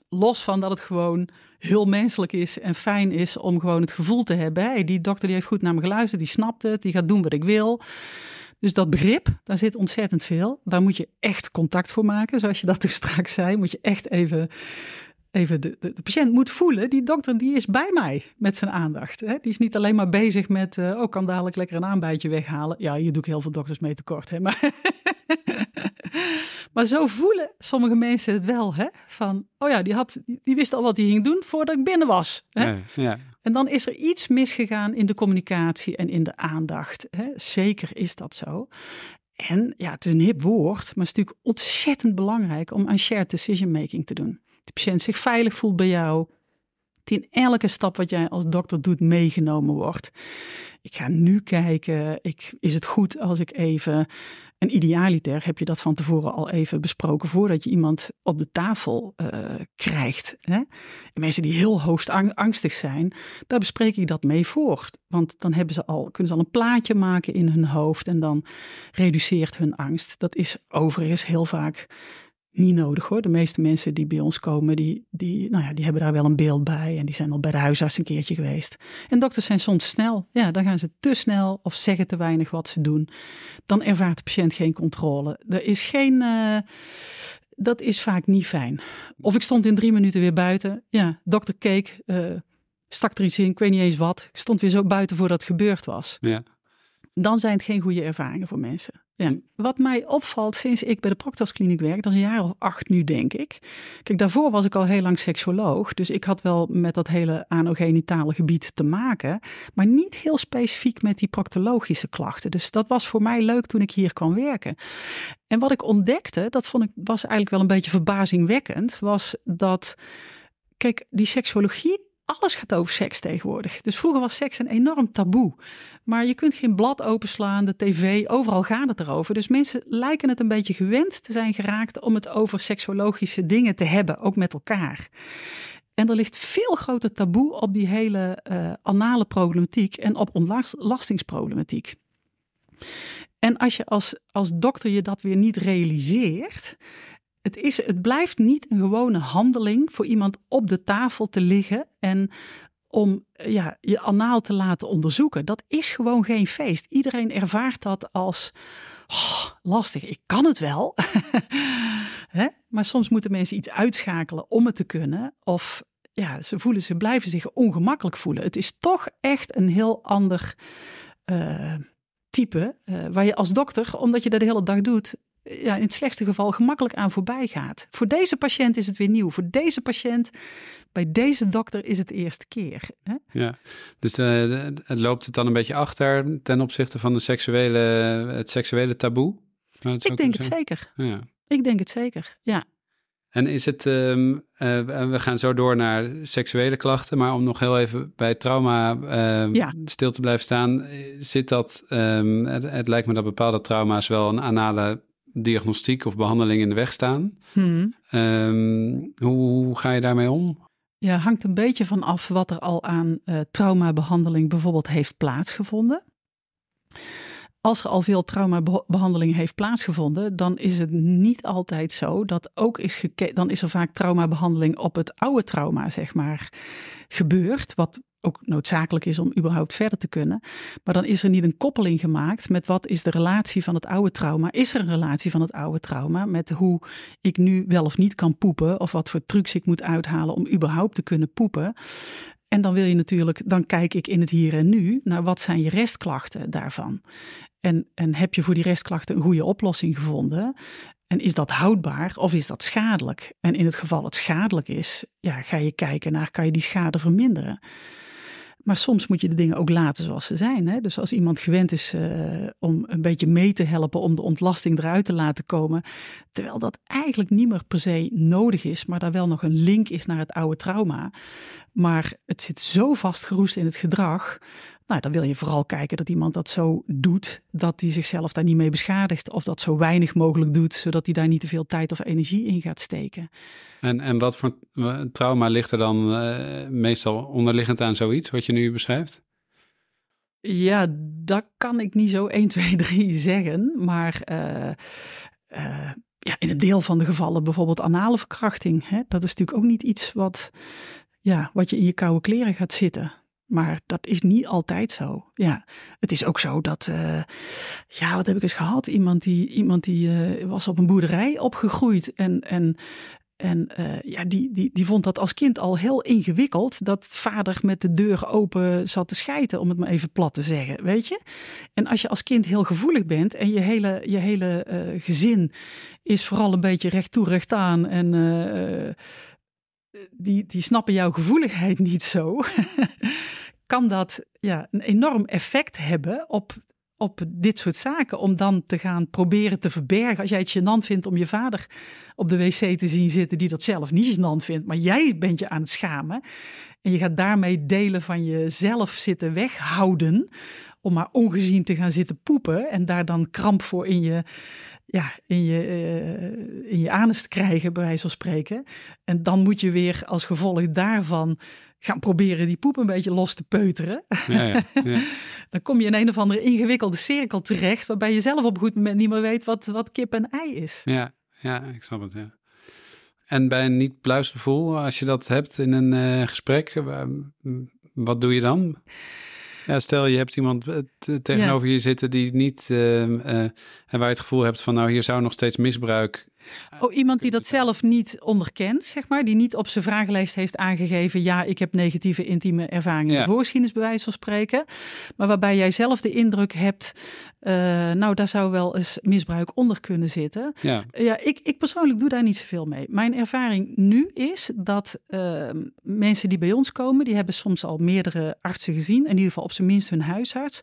Los van dat het gewoon heel menselijk is en fijn is om gewoon het gevoel te hebben: hey, die dokter die heeft goed naar me geluisterd, die snapt het, die gaat doen wat ik wil. Dus dat begrip, daar zit ontzettend veel. Daar moet je echt contact voor maken, zoals je dat toen straks zei. Moet je echt even, even de, de, de patiënt moet voelen, die dokter die is bij mij met zijn aandacht. Hè? Die is niet alleen maar bezig met, uh, oh, kan dadelijk lekker een aanbijtje weghalen. Ja, hier doe ik heel veel dokters mee tekort. Hè? Maar, maar zo voelen sommige mensen het wel. Hè? Van, oh ja, die, had, die wist al wat hij ging doen voordat ik binnen was. Ja. En dan is er iets misgegaan in de communicatie en in de aandacht. Hè? Zeker is dat zo. En ja, het is een hip woord, maar het is natuurlijk ontzettend belangrijk om aan shared decision making te doen. De patiënt zich veilig voelt bij jou, die in elke stap wat jij als dokter doet meegenomen wordt. Ik ga nu kijken, ik, is het goed als ik even en idealiter heb je dat van tevoren al even besproken voordat je iemand op de tafel uh, krijgt. Hè? mensen die heel hoogst angstig zijn, daar bespreek ik dat mee voor. Want dan hebben ze al, kunnen ze al een plaatje maken in hun hoofd en dan reduceert hun angst. Dat is overigens heel vaak niet nodig hoor. De meeste mensen die bij ons komen, die, die, nou ja, die hebben daar wel een beeld bij. En die zijn al bij de huisarts een keertje geweest. En dokters zijn soms snel. Ja, dan gaan ze te snel of zeggen te weinig wat ze doen. Dan ervaart de patiënt geen controle. Er is geen... Uh, dat is vaak niet fijn. Of ik stond in drie minuten weer buiten. Ja, dokter keek, uh, stak er iets in, ik weet niet eens wat. Ik stond weer zo buiten voordat het gebeurd was. Ja. Dan zijn het geen goede ervaringen voor mensen. Wat mij opvalt sinds ik bij de Proctoskliniek werk, dat is een jaar of acht nu denk ik. Kijk, daarvoor was ik al heel lang seksoloog, dus ik had wel met dat hele anogenitale gebied te maken, maar niet heel specifiek met die proctologische klachten. Dus dat was voor mij leuk toen ik hier kwam werken. En wat ik ontdekte, dat vond ik, was eigenlijk wel een beetje verbazingwekkend, was dat, kijk, die seksologie alles gaat over seks tegenwoordig. Dus vroeger was seks een enorm taboe. Maar je kunt geen blad openslaan, de tv, overal gaat het erover. Dus mensen lijken het een beetje gewend te zijn geraakt om het over seksuologische dingen te hebben, ook met elkaar. En er ligt veel groter taboe op die hele uh, anale problematiek en op ontlastingsproblematiek. En als je als, als dokter je dat weer niet realiseert, het, is, het blijft niet een gewone handeling voor iemand op de tafel te liggen en om ja, je anaal te laten onderzoeken. Dat is gewoon geen feest. Iedereen ervaart dat als oh, lastig. Ik kan het wel. maar soms moeten mensen iets uitschakelen om het te kunnen. Of ja, ze, voelen, ze blijven zich ongemakkelijk voelen. Het is toch echt een heel ander uh, type. Uh, waar je als dokter, omdat je dat de hele dag doet, ja, in het slechtste geval gemakkelijk aan voorbij gaat. Voor deze patiënt is het weer nieuw. Voor deze patiënt, bij deze dokter is het de eerste keer. Hè? Ja, dus uh, het loopt het dan een beetje achter ten opzichte van de seksuele, het seksuele taboe? Ik denk het zeker. Ja. Ik denk het zeker, ja. En is het, um, uh, we gaan zo door naar seksuele klachten, maar om nog heel even bij trauma uh, ja. stil te blijven staan, zit dat, um, het, het, lijkt me dat bepaalde trauma's wel een anale diagnostiek of behandeling in de weg staan. Hmm. Um, hoe, hoe, ga je daarmee om? Ja, hangt een beetje van af wat er al aan uh, traumabehandeling bijvoorbeeld heeft plaatsgevonden als er al veel traumabehandeling heeft plaatsgevonden, dan is het niet altijd zo dat ook is gekeken. Dan is er vaak traumabehandeling op het oude trauma, zeg maar, gebeurd. Wat ook noodzakelijk is om überhaupt verder te kunnen. Maar dan is er niet een koppeling gemaakt met wat is de relatie van het oude trauma. Is er een relatie van het oude trauma met hoe ik nu wel of niet kan poepen, of wat voor trucs ik moet uithalen om überhaupt te kunnen poepen. En dan wil je natuurlijk, dan kijk ik in het hier en nu naar wat zijn je restklachten daarvan. En, en heb je voor die restklachten een goede oplossing gevonden? En is dat houdbaar of is dat schadelijk? En in het geval het schadelijk is, ja, ga je kijken naar, kan je die schade verminderen? Maar soms moet je de dingen ook laten zoals ze zijn. Hè? Dus als iemand gewend is uh, om een beetje mee te helpen om de ontlasting eruit te laten komen, terwijl dat eigenlijk niet meer per se nodig is, maar daar wel nog een link is naar het oude trauma. Maar het zit zo vastgeroest in het gedrag nou, dan wil je vooral kijken dat iemand dat zo doet dat hij zichzelf daar niet mee beschadigt. Of dat zo weinig mogelijk doet, zodat hij daar niet te veel tijd of energie in gaat steken. En, en wat voor trauma ligt er dan uh, meestal onderliggend aan zoiets, wat je nu beschrijft? Ja, dat kan ik niet zo 1, 2, 3 zeggen. Maar uh, uh, ja, in een deel van de gevallen bijvoorbeeld anale verkrachting. Hè? Dat is natuurlijk ook niet iets wat, ja, wat je in je koude kleren gaat zitten. Maar dat is niet altijd zo. Ja, het is ook zo dat, uh, ja, wat heb ik eens gehad? Iemand die, iemand die uh, was op een boerderij opgegroeid en, en, en uh, ja, die, die, die vond dat als kind al heel ingewikkeld dat vader met de deur open zat te schijten, om het maar even plat te zeggen, weet je? En als je als kind heel gevoelig bent en je hele, je hele gezin is vooral een beetje recht toe, recht aan en die, die snappen jouw gevoeligheid niet zo, kan dat ja, een enorm effect hebben op, op dit soort zaken. Om dan te gaan proberen te verbergen. Als jij het gênant vindt om je vader op de wc te zien zitten, die dat zelf niet gênant vindt, maar jij bent je aan het schamen. En je gaat daarmee delen van jezelf zitten weghouden. Om maar ongezien te gaan zitten poepen en daar dan kramp voor in je, ja, in je, uh, in je anus te krijgen, bij wijze van spreken. En dan moet je weer als gevolg daarvan gaan proberen die poep een beetje los te peuteren. Ja, ja, ja. dan kom je in een of andere ingewikkelde cirkel terecht, waarbij je zelf op een goed moment niet meer weet wat, wat kip en ei is. Ja, ja, ik snap het, ja. En bij een niet pluisgevoel, als je dat hebt in een uh, gesprek, wat doe je dan? Ja, stel je hebt iemand eh, tegenover je zitten die niet, uh, en waar je het gevoel hebt van nou hier zou nog steeds misbruik Oh, iemand die dat zelf niet onderkent, zeg maar, die niet op zijn vragenlijst heeft aangegeven, ja, ik heb negatieve intieme ervaringen ja. voorgeschiedenis, bij wijze van spreken, maar waarbij jij zelf de indruk hebt, uh, nou, daar zou wel eens misbruik onder kunnen zitten. Ja, ja ik, ik persoonlijk doe daar niet zoveel mee. Mijn ervaring nu is dat uh, mensen die bij ons komen, die hebben soms al meerdere artsen gezien, in ieder geval op zijn minst hun huisarts.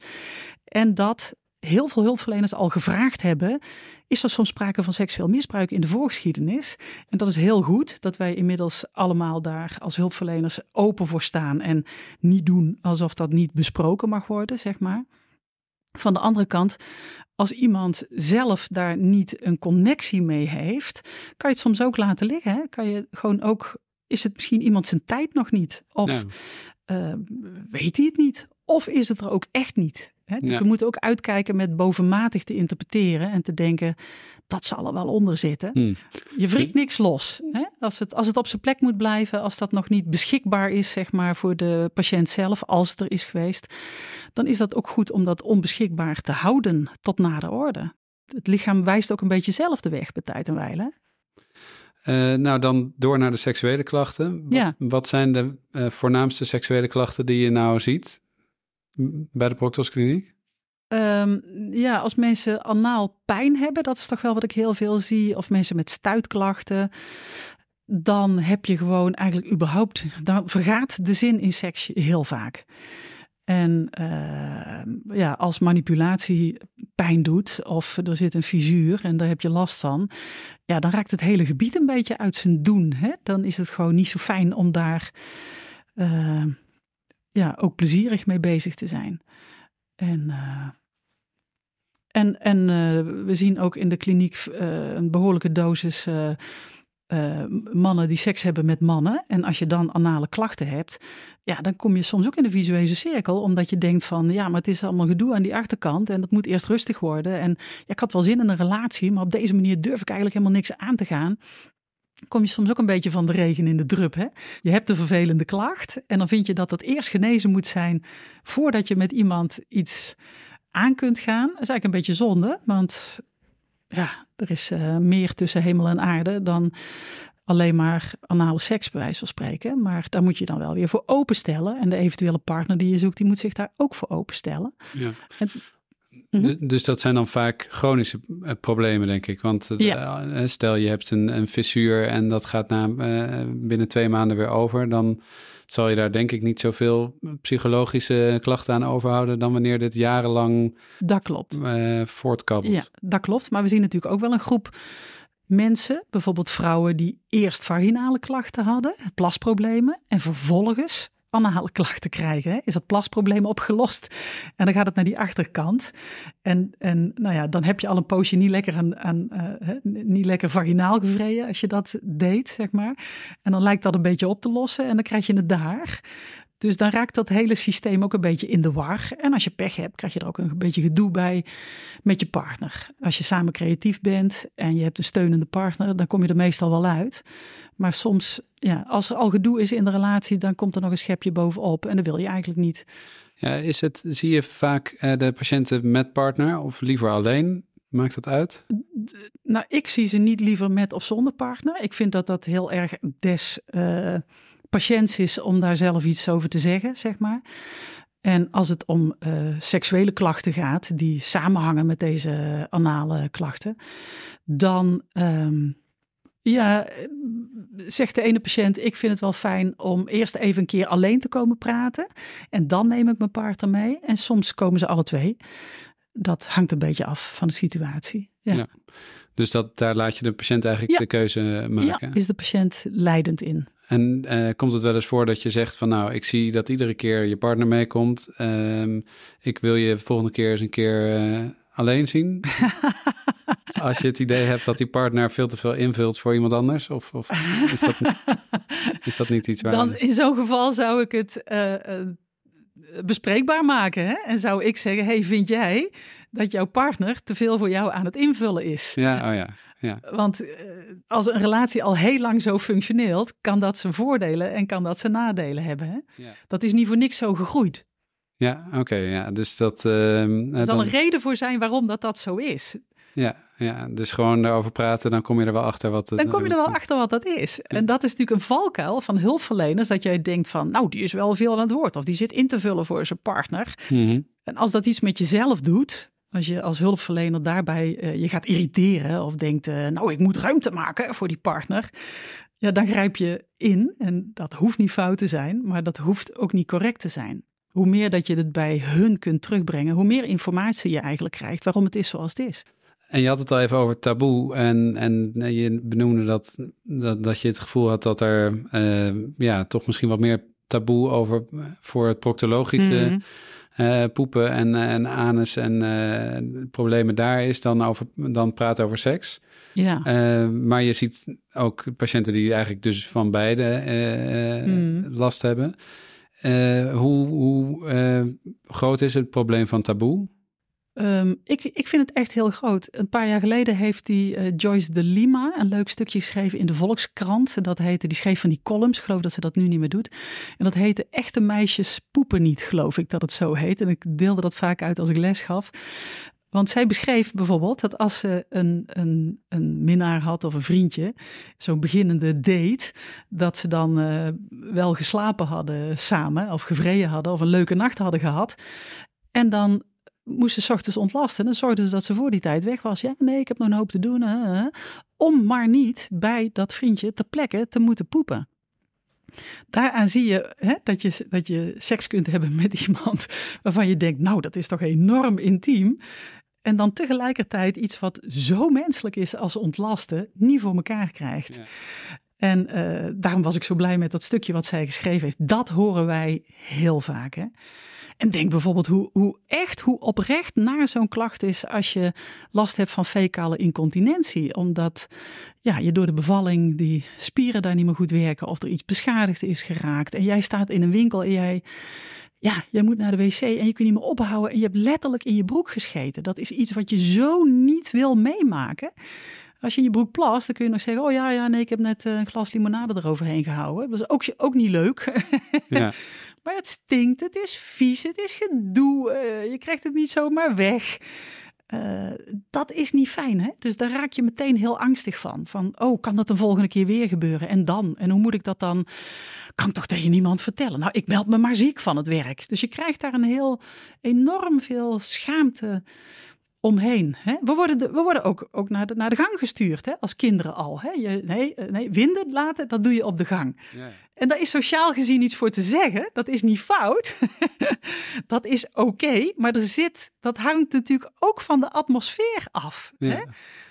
En dat heel veel hulpverleners al gevraagd hebben: is er soms sprake van seksueel misbruik in de voorgeschiedenis? En dat is heel goed dat wij inmiddels allemaal daar als hulpverleners open voor staan en niet doen alsof dat niet besproken mag worden, zeg maar. Van de andere kant, als iemand zelf daar niet een connectie mee heeft, kan je het soms ook laten liggen. Hè? Kan je gewoon ook, is het misschien iemand zijn tijd nog niet? Of uh, weet hij het niet? Of is het er ook echt niet? Hè? Dus we moeten ook uitkijken met bovenmatig te interpreteren en te denken, dat zal er wel onder zitten. Hmm. Je wringt niks los. Hè? Als, het, als het op zijn plek moet blijven, als dat nog niet beschikbaar is, zeg maar, voor de patiënt zelf, als het er is geweest, dan is dat ook goed om dat onbeschikbaar te houden tot na de orde. Het lichaam wijst ook een beetje zelf de weg bij tijd en wijle. Uh, nou, dan door naar de seksuele klachten. Ja. Wat, zijn de uh, voornaamste seksuele klachten die je nou ziet? Bij de Proctos Kliniek? Ehm, ja, als mensen anaal pijn hebben, dat is toch wel wat ik heel veel zie. Of mensen met stuitklachten. Dan heb je gewoon eigenlijk überhaupt, dan vergaat de zin in seks heel vaak. En uh, ja, als manipulatie pijn doet of er zit een fisuur en daar heb je last van, ja, dan raakt het hele gebied een beetje uit zijn doen. Hè? Dan is het gewoon niet zo fijn om daar uh, ja, ook plezierig mee bezig te zijn. En, uh, en, en we zien ook in de kliniek een behoorlijke dosis mannen die seks hebben met mannen. En als je dan anale klachten hebt, ja, dan kom je soms ook in de visuele cirkel. Omdat je denkt van, ja, maar het is allemaal gedoe aan die achterkant. En dat moet eerst rustig worden. En ja, ik had wel zin in een relatie, maar op deze manier durf ik eigenlijk helemaal niks aan te gaan. Kom je soms ook een beetje van de regen in de drup. Hè? Je hebt een vervelende klacht. En dan vind je dat dat eerst genezen moet zijn voordat je met iemand iets aan kunt gaan. Dat is eigenlijk een beetje zonde, want ja, er is uh, meer tussen hemel en aarde dan alleen maar anale seks, bij wijze van spreken. Maar daar moet je dan wel weer voor openstellen. En de eventuele partner die je zoekt, die moet zich daar ook voor openstellen. Ja. Mhm. Dus dat zijn dan vaak chronische eh, problemen, denk ik. Want ja. stel je hebt een, een fissuur en dat gaat na, binnen twee maanden weer over, dan zal je daar denk ik niet zoveel psychologische klachten aan overhouden dan wanneer dit jarenlang dat klopt. Voortkabbelt. Ja, dat klopt. Maar we zien natuurlijk ook wel een groep mensen, bijvoorbeeld vrouwen die eerst vaginale klachten hadden, plasproblemen, en vervolgens anale klachten krijgen. Hè? Is dat plasprobleem opgelost? En dan gaat het naar die achterkant. En, en nou ja, dan heb je al een poosje niet lekker, aan, uh, niet lekker vaginaal gevreden als je dat deed, zeg maar. En dan lijkt dat een beetje op te lossen en dan krijg je het daar. Dus dan raakt dat hele systeem ook een beetje in de war. En als je pech hebt, krijg je er ook een beetje gedoe bij met je partner. Als je samen creatief bent en je hebt een steunende partner, dan kom je er meestal wel uit. Maar soms, ja, als er al gedoe is in de relatie, dan komt er nog een schepje bovenop. En dat wil je eigenlijk niet. Ja, is het, zie je vaak eh, de patiënten met partner of liever alleen? Maakt dat uit? Nou, ik zie ze niet liever met of zonder partner. Ik vind dat dat heel erg des uh, patiënts is om daar zelf iets over te zeggen, zeg maar. En als het om uh, seksuele klachten gaat, die samenhangen met deze anale klachten, dan um, ja, zegt de ene patiënt, ik vind het wel fijn om eerst even een keer alleen te komen praten. En dan neem ik mijn partner mee. En soms komen ze alle twee. Dat hangt een beetje af van de situatie. Ja. ja. Dus dat, daar laat je de patiënt eigenlijk de keuze maken? Ja, is de patiënt leidend in. En uh, komt het wel eens voor dat je zegt van nou, ik zie dat iedere keer je partner meekomt. Um, ik wil je volgende keer eens een keer uh, alleen zien. Als je het idee hebt dat die partner veel te veel invult voor iemand anders? Of, of is, dat, is dat niet iets waar... Dan, in zo'n geval zou ik het uh, bespreekbaar maken. Hè? En zou ik zeggen, hey, vind jij dat jouw partner te veel voor jou aan het invullen is? Ja, oh ja. Ja. Want uh, als een relatie al heel lang zo functioneert, kan dat zijn voordelen en kan dat zijn nadelen hebben. Hè? Ja. Dat is niet voor niks zo gegroeid. Ja, oké. ja. Dus dat. Uh, er zal dan... een reden voor zijn waarom dat, dat zo is. Ja, ja, dus gewoon daarover praten, dan kom je er wel achter wat... Dan kom je er wel achter wat dat is. En dat is natuurlijk een valkuil van hulpverleners, dat jij denkt van, nou, die is wel veel aan het woord, of die zit in te vullen voor zijn partner. Mm En als dat iets met jezelf doet, als je als hulpverlener daarbij uh, je gaat irriteren of denkt, uh, nou, ik moet ruimte maken voor die partner, ja, dan grijp je in. En dat hoeft niet fout te zijn, maar dat hoeft ook niet correct te zijn. Hoe meer dat je het bij hun kunt terugbrengen, hoe meer informatie je eigenlijk krijgt waarom het is zoals het is. En je had het al even over taboe. En, en je benoemde dat, dat, dat je het gevoel had dat er uh, ja, toch misschien wat meer taboe over voor het proctologische mm. Uh, poepen en, en anus en uh, problemen daar is dan, over, dan praten over seks. Ja. maar je ziet ook patiënten die eigenlijk dus van beide mm. last hebben. hoe hoe groot is het probleem van taboe? Um, ik, ik vind het echt heel groot. Een paar jaar geleden heeft die uh, Joyce de Lima een leuk stukje geschreven in de Volkskrant. Dat heette, die schreef van die columns, ik geloof dat ze dat nu niet meer doet. En dat heette Echte meisjes poepen niet, geloof ik dat het zo heet. En ik deelde dat vaak uit als ik les gaf. Want zij beschreef bijvoorbeeld dat als ze een, een, een minnaar had of een vriendje, zo'n beginnende date, dat ze dan uh, wel geslapen hadden samen of gevreden hadden of een leuke nacht hadden gehad. En dan moest ze 's ochtends ontlasten. En dan zorgden ze dat ze voor die tijd weg was. Ja, nee, ik heb nog een hoop te doen. hè. Om maar niet bij dat vriendje ter plekke te moeten poepen. Daaraan zie je, hè, dat je dat je seks kunt hebben met iemand waarvan je denkt, nou, dat is toch enorm intiem. En dan tegelijkertijd iets wat zo menselijk is als ontlasten, niet voor elkaar krijgt. Ja. En eh, daarom was ik zo blij met dat stukje wat zij geschreven heeft. Dat horen wij heel vaak. Hè? En denk bijvoorbeeld hoe, hoe echt, hoe oprecht naar zo'n klacht is als je last hebt van fecale incontinentie. Omdat ja, je door de bevalling die spieren daar niet meer goed werken of er iets beschadigd is geraakt. En jij staat in een winkel en jij, ja, jij moet naar de wc en je kunt niet meer ophouden. En je hebt letterlijk in je broek gescheten. Dat is iets wat je zo niet wil meemaken. Als je in je broek plast, dan kun je nog zeggen: Oh ja, ja, nee, ik heb net een glas limonade eroverheen gehouden. Dat is ook, ook niet leuk. Ja. Het stinkt, het is vies, het is gedoe. eh, je krijgt het niet zomaar weg. Eh, dat is niet fijn, hè? Dus daar raak je meteen heel angstig van. Van, oh, kan dat de volgende keer weer gebeuren? En dan? En hoe moet ik dat dan? Kan ik toch tegen niemand vertellen? Nou, ik meld me maar ziek van het werk. Dus je krijgt daar een heel enorm veel schaamte omheen. Hè? We worden, de, we worden ook, ook naar, de, naar de gang gestuurd, hè? als kinderen al. Hè? Je, nee, eh, nee, winden laten, dat doe je op de gang. Ja. En daar is sociaal gezien iets voor te zeggen. Dat is niet fout. dat is oké. maar er zit, dat hangt natuurlijk ook van de atmosfeer af. Hè?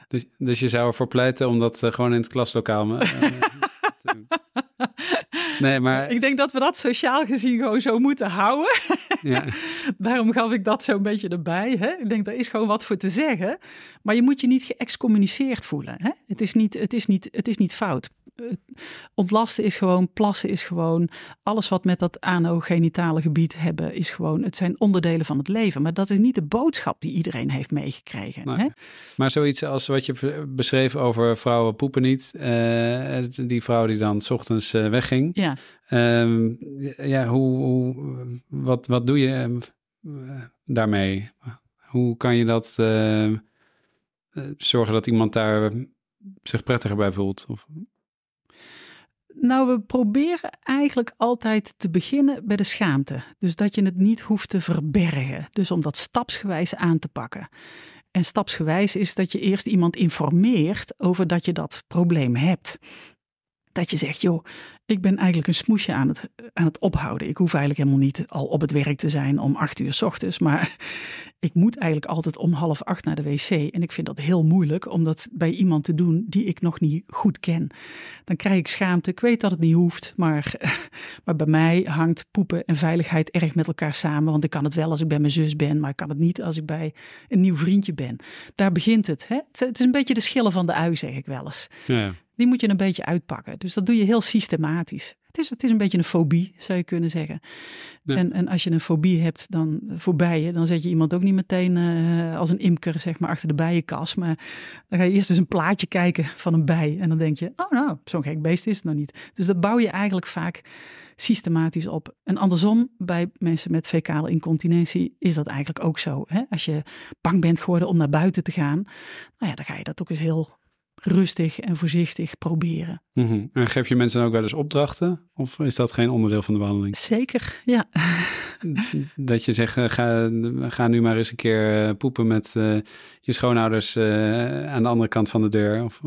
Dus, dus je zou ervoor pleiten om dat eh, gewoon in het klaslokaal te doen. Nee, maar Ik denk dat we dat sociaal gezien gewoon zo moeten houden. ja, Daarom gaf ik dat zo'n beetje erbij. Hè? Ik denk, daar is gewoon wat voor te zeggen. Maar je moet je niet geëxcommuniceerd voelen. Hè? Het, is niet, het, is niet, het is niet fout. Eh, Ontlasten is gewoon, plassen is gewoon, alles wat met dat anogenitale gebied hebben is gewoon, het zijn onderdelen van het leven. Maar dat is niet de boodschap die iedereen heeft meegekregen. Nee. Hè? maar zoiets als wat je beschreef over vrouwen poepen niet. eh, die vrouw die dan 's ochtends eh, wegging. Ja. Ehm, ja, hoe, hoe, wat, wat doe je eh, daarmee? Hoe kan je dat zorgen dat iemand daar zich prettiger bij voelt? Of, Nou, we proberen eigenlijk altijd te beginnen bij de schaamte. Dus dat je het niet hoeft te verbergen. Dus om dat stapsgewijs aan te pakken. En stapsgewijs is dat je eerst iemand informeert over dat je dat probleem hebt. Dat je zegt, joh, ik ben eigenlijk een smoesje aan het, aan het ophouden. Ik hoef eigenlijk helemaal niet al op het werk te zijn om acht uur 's ochtends. Maar ik moet eigenlijk altijd om half acht naar de wc. En ik vind dat heel moeilijk om dat bij iemand te doen die ik nog niet goed ken. Dan krijg ik schaamte. Ik weet dat het niet hoeft, maar, maar bij mij hangt poepen en veiligheid erg met elkaar samen. Want ik kan het wel als ik bij mijn zus ben, maar ik kan het niet als ik bij een nieuw vriendje ben. Daar begint het. Hè? Het het is een beetje de schillen van de ui, zeg ik wel eens. ja, Die moet je een beetje uitpakken. Dus dat doe je heel systematisch. Het is, het is een beetje een fobie, zou je kunnen zeggen. Ja. En, en als je een fobie hebt dan, voor bijen, dan zet je iemand ook niet meteen eh, als een imker zeg maar, achter de bijenkas. Maar dan ga je eerst eens een plaatje kijken van een bij. En dan denk je, oh nou, zo'n gek beest is het nog niet. Dus dat bouw je eigenlijk vaak systematisch op. En andersom, bij mensen met fecale incontinentie is dat eigenlijk ook zo. Hè? Als je bang bent geworden om naar buiten te gaan, nou ja, dan ga je dat ook eens heel rustig en voorzichtig proberen. Mhm. En geef je mensen ook wel eens opdrachten? Of is dat geen onderdeel van de behandeling? Zeker, ja. Dat je zegt, eh, ga, ga nu maar eens een keer eh, poepen met eh, je schoonouders aan de andere kant van de deur. Of,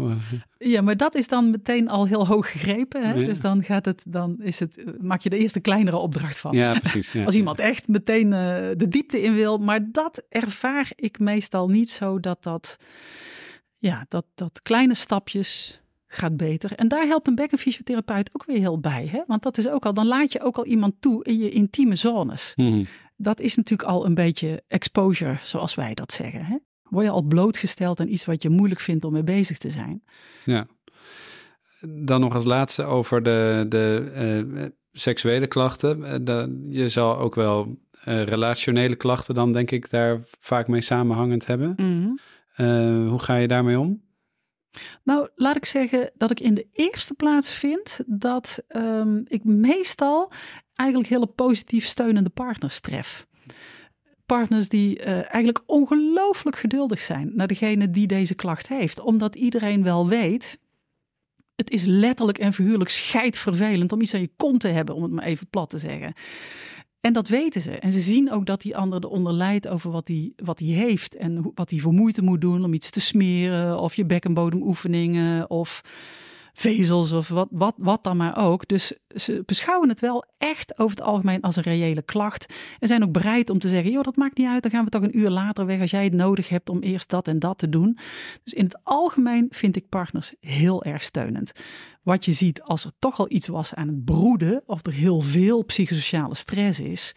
Ja, maar dat is dan meteen al heel hoog gegrepen. Hè? Ja. Dus dan, gaat het, dan is het, maak je de eerste kleinere opdracht van. ja, precies. Ja. Als iemand echt meteen de diepte in wil. Maar dat ervaar ik meestal niet zo dat dat, ja, dat, dat kleine stapjes gaat beter. En daar helpt een bekkenfysiotherapeut ook weer heel bij. Hè? Want dat is ook al, dan laat je ook al iemand toe in je intieme zones. Mhm. Dat is natuurlijk al een beetje exposure, zoals wij dat zeggen. Hè? Word je al blootgesteld aan iets wat je moeilijk vindt om mee bezig te zijn. Ja. Dan nog als laatste over de, de eh, seksuele klachten. Eh, de- je zal ook wel eh, relationele klachten dan, denk ik, daar vaak mee samenhangend hebben. Eh, hoe ga je daarmee om? Nou, laat ik zeggen dat ik in de eerste plaats vind dat ehm, ik meestal eigenlijk hele positief steunende partners tref. Partners die eh, eigenlijk ongelooflijk geduldig zijn naar degene die deze klacht heeft. Omdat iedereen wel weet, het is letterlijk en figuurlijk scheidvervelend om iets aan je kont te hebben, om het maar even plat te zeggen. En dat weten ze. En ze zien ook dat die ander eronder lijdt over wat hij wat die heeft. En wat hij voor moeite moet doen om iets te smeren. Of je bekkenbodemoefeningen. Of vezels of wat, wat, wat dan maar ook. Dus ze beschouwen het wel echt over het algemeen als een reële klacht. En zijn ook bereid om te zeggen, joh, dat maakt niet uit, dan gaan we toch een uur later weg als jij het nodig hebt om eerst dat en dat te doen. Dus in het algemeen vind ik partners heel erg steunend. Wat je ziet als er toch al iets was aan het broeden, of er heel veel psychosociale stress is,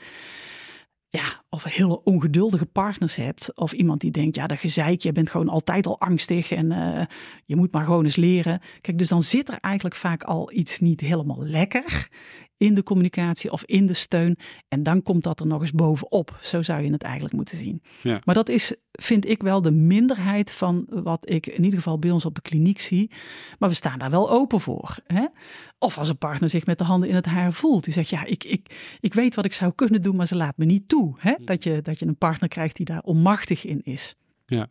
ja, of heel ongeduldige partners hebt. Of iemand die denkt, ja, dat gezeik, je bent gewoon altijd al angstig en uh, je moet maar gewoon eens leren. Kijk, dus dan zit er eigenlijk vaak al iets niet helemaal lekker in de communicatie of in de steun. En dan komt dat er nog eens bovenop. Zo zou je het eigenlijk moeten zien. Ja. Maar dat is, vind ik wel, de minderheid van wat ik in ieder geval bij ons op de kliniek zie. Maar we staan daar wel open voor. Hè? Of als een partner zich met de handen in het haar voelt. Die zegt, ja, ik, ik, ik weet wat ik zou kunnen doen, maar ze laat me niet toe. Hè? Dat, je, dat je een partner krijgt die daar onmachtig in is. Ja.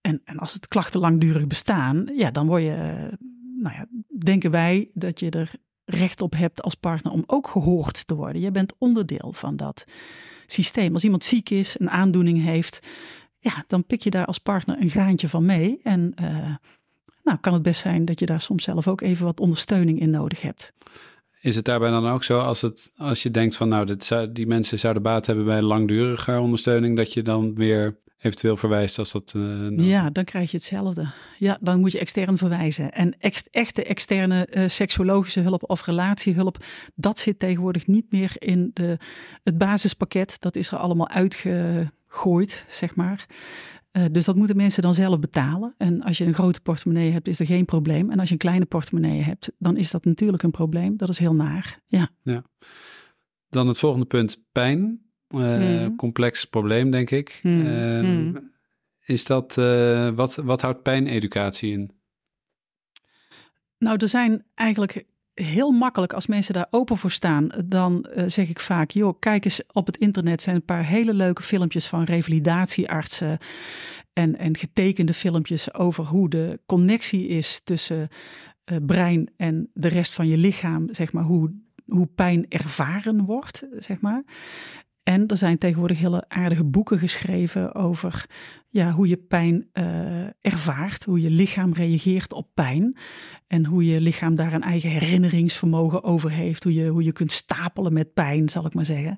En, en als het klachten langdurig bestaan, ja, dan word je, nou ja, denken wij dat je er recht op hebt als partner om ook gehoord te worden. Je bent onderdeel van dat systeem. Als iemand ziek is, een aandoening heeft, ja, dan pik je daar als partner een graantje van mee. En uh, nou, kan het best zijn dat je daar soms zelf ook even wat ondersteuning in nodig hebt. Is het daarbij dan ook zo als, het, als je denkt van nou, dit die mensen zouden baat hebben bij langdurige ondersteuning, dat je dan weer eventueel verwijst als dat. Uh, Ja, dan krijg je hetzelfde. Ja, dan moet je extern verwijzen. En echte externe uh, seksologische hulp of relatiehulp, dat zit tegenwoordig niet meer in de, het basispakket. Dat is er allemaal uitgegooid, zeg maar. Uh, dus dat moeten mensen dan zelf betalen. En als je een grote portemonnee hebt, is er geen probleem. En als je een kleine portemonnee hebt, dan is dat natuurlijk een probleem. Dat is heel naar. Ja. ja. Dan het volgende punt: pijn. Uh, Complex probleem, denk ik. Uh, is dat, uh, wat, wat houdt pijneducatie in? Nou, er zijn eigenlijk heel makkelijk, als mensen daar open voor staan, dan zeg ik vaak, joh, kijk eens op het internet, zijn een paar hele leuke filmpjes van revalidatieartsen en, en getekende filmpjes over hoe de connectie is tussen brein en de rest van je lichaam, zeg maar, hoe hoe pijn ervaren wordt, zeg maar. En er zijn tegenwoordig hele aardige boeken geschreven over ja, hoe je pijn uh, ervaart, hoe je lichaam reageert op pijn. En hoe je lichaam daar een eigen herinneringsvermogen over heeft. Hoe je, hoe je kunt stapelen met pijn, zal ik maar zeggen.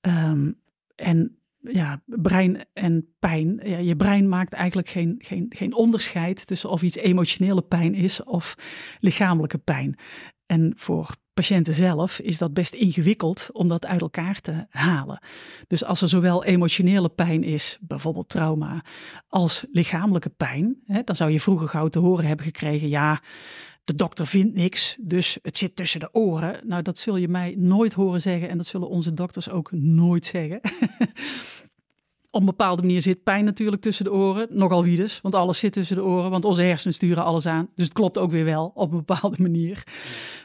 Um, en ja, brein en pijn. Ja, je brein maakt eigenlijk geen, geen, geen onderscheid tussen of iets emotionele pijn is of lichamelijke pijn. En voor patiënten zelf is dat best ingewikkeld om dat uit elkaar te halen. Dus als er zowel emotionele pijn is, bijvoorbeeld trauma, als lichamelijke pijn, hè, dan zou je vroeger gauw te horen hebben gekregen, ja, de dokter vindt niks, dus het zit tussen de oren. Nou, dat zul je mij nooit horen zeggen en dat zullen onze dokters ook nooit zeggen. op een bepaalde manier zit pijn natuurlijk tussen de oren. Nogal wie dus, want alles zit tussen de oren. Want onze hersenen sturen alles aan. Dus het klopt ook weer wel op een bepaalde manier.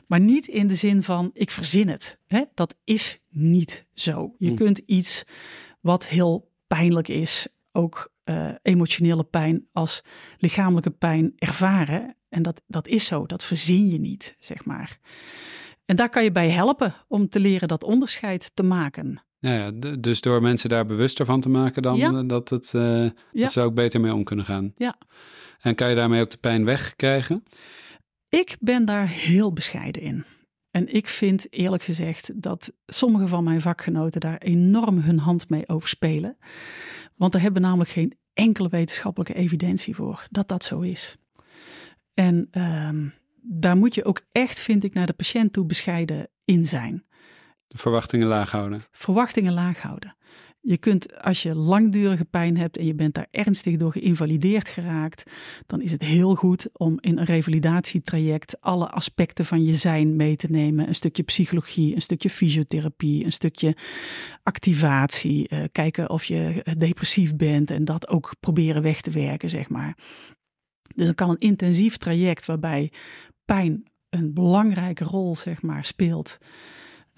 Maar niet in de zin van ik verzin het. Hè? Dat is niet zo. Je hm. kunt iets wat heel pijnlijk is, ook uh, emotionele pijn als lichamelijke pijn ervaren. En dat, dat is zo, dat verzin je niet, zeg maar. En daar kan je bij helpen om te leren dat onderscheid te maken. Ja, ja, dus door mensen daar bewuster van te maken dan eh, dat, het, uh, dat ze ook beter mee om kunnen gaan. Ja. En kan je daarmee ook de pijn wegkrijgen? Ik ben daar heel bescheiden in. En ik vind eerlijk gezegd dat sommige van mijn vakgenoten daar enorm hun hand mee overspelen. Want daar hebben namelijk geen enkele wetenschappelijke evidentie voor dat dat zo is. En uh, daar moet je ook echt, vind ik, naar de patiënt toe bescheiden in zijn. De verwachtingen laag houden. Verwachtingen laag houden. Je kunt, als je langdurige pijn hebt en je bent daar ernstig door geïnvalideerd geraakt, dan is het heel goed om in een revalidatietraject alle aspecten van je zijn mee te nemen. Een stukje psychologie, een stukje fysiotherapie, een stukje activatie. Uh, kijken of je depressief bent en dat ook proberen weg te werken, zeg maar. Dus dan kan een intensief traject waarbij pijn een belangrijke rol, zeg maar, speelt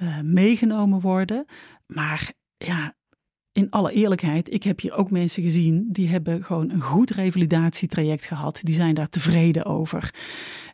uh, meegenomen worden. Maar ja, in alle eerlijkheid, ik heb hier ook mensen gezien die hebben gewoon een goed revalidatietraject gehad. Die zijn daar tevreden over.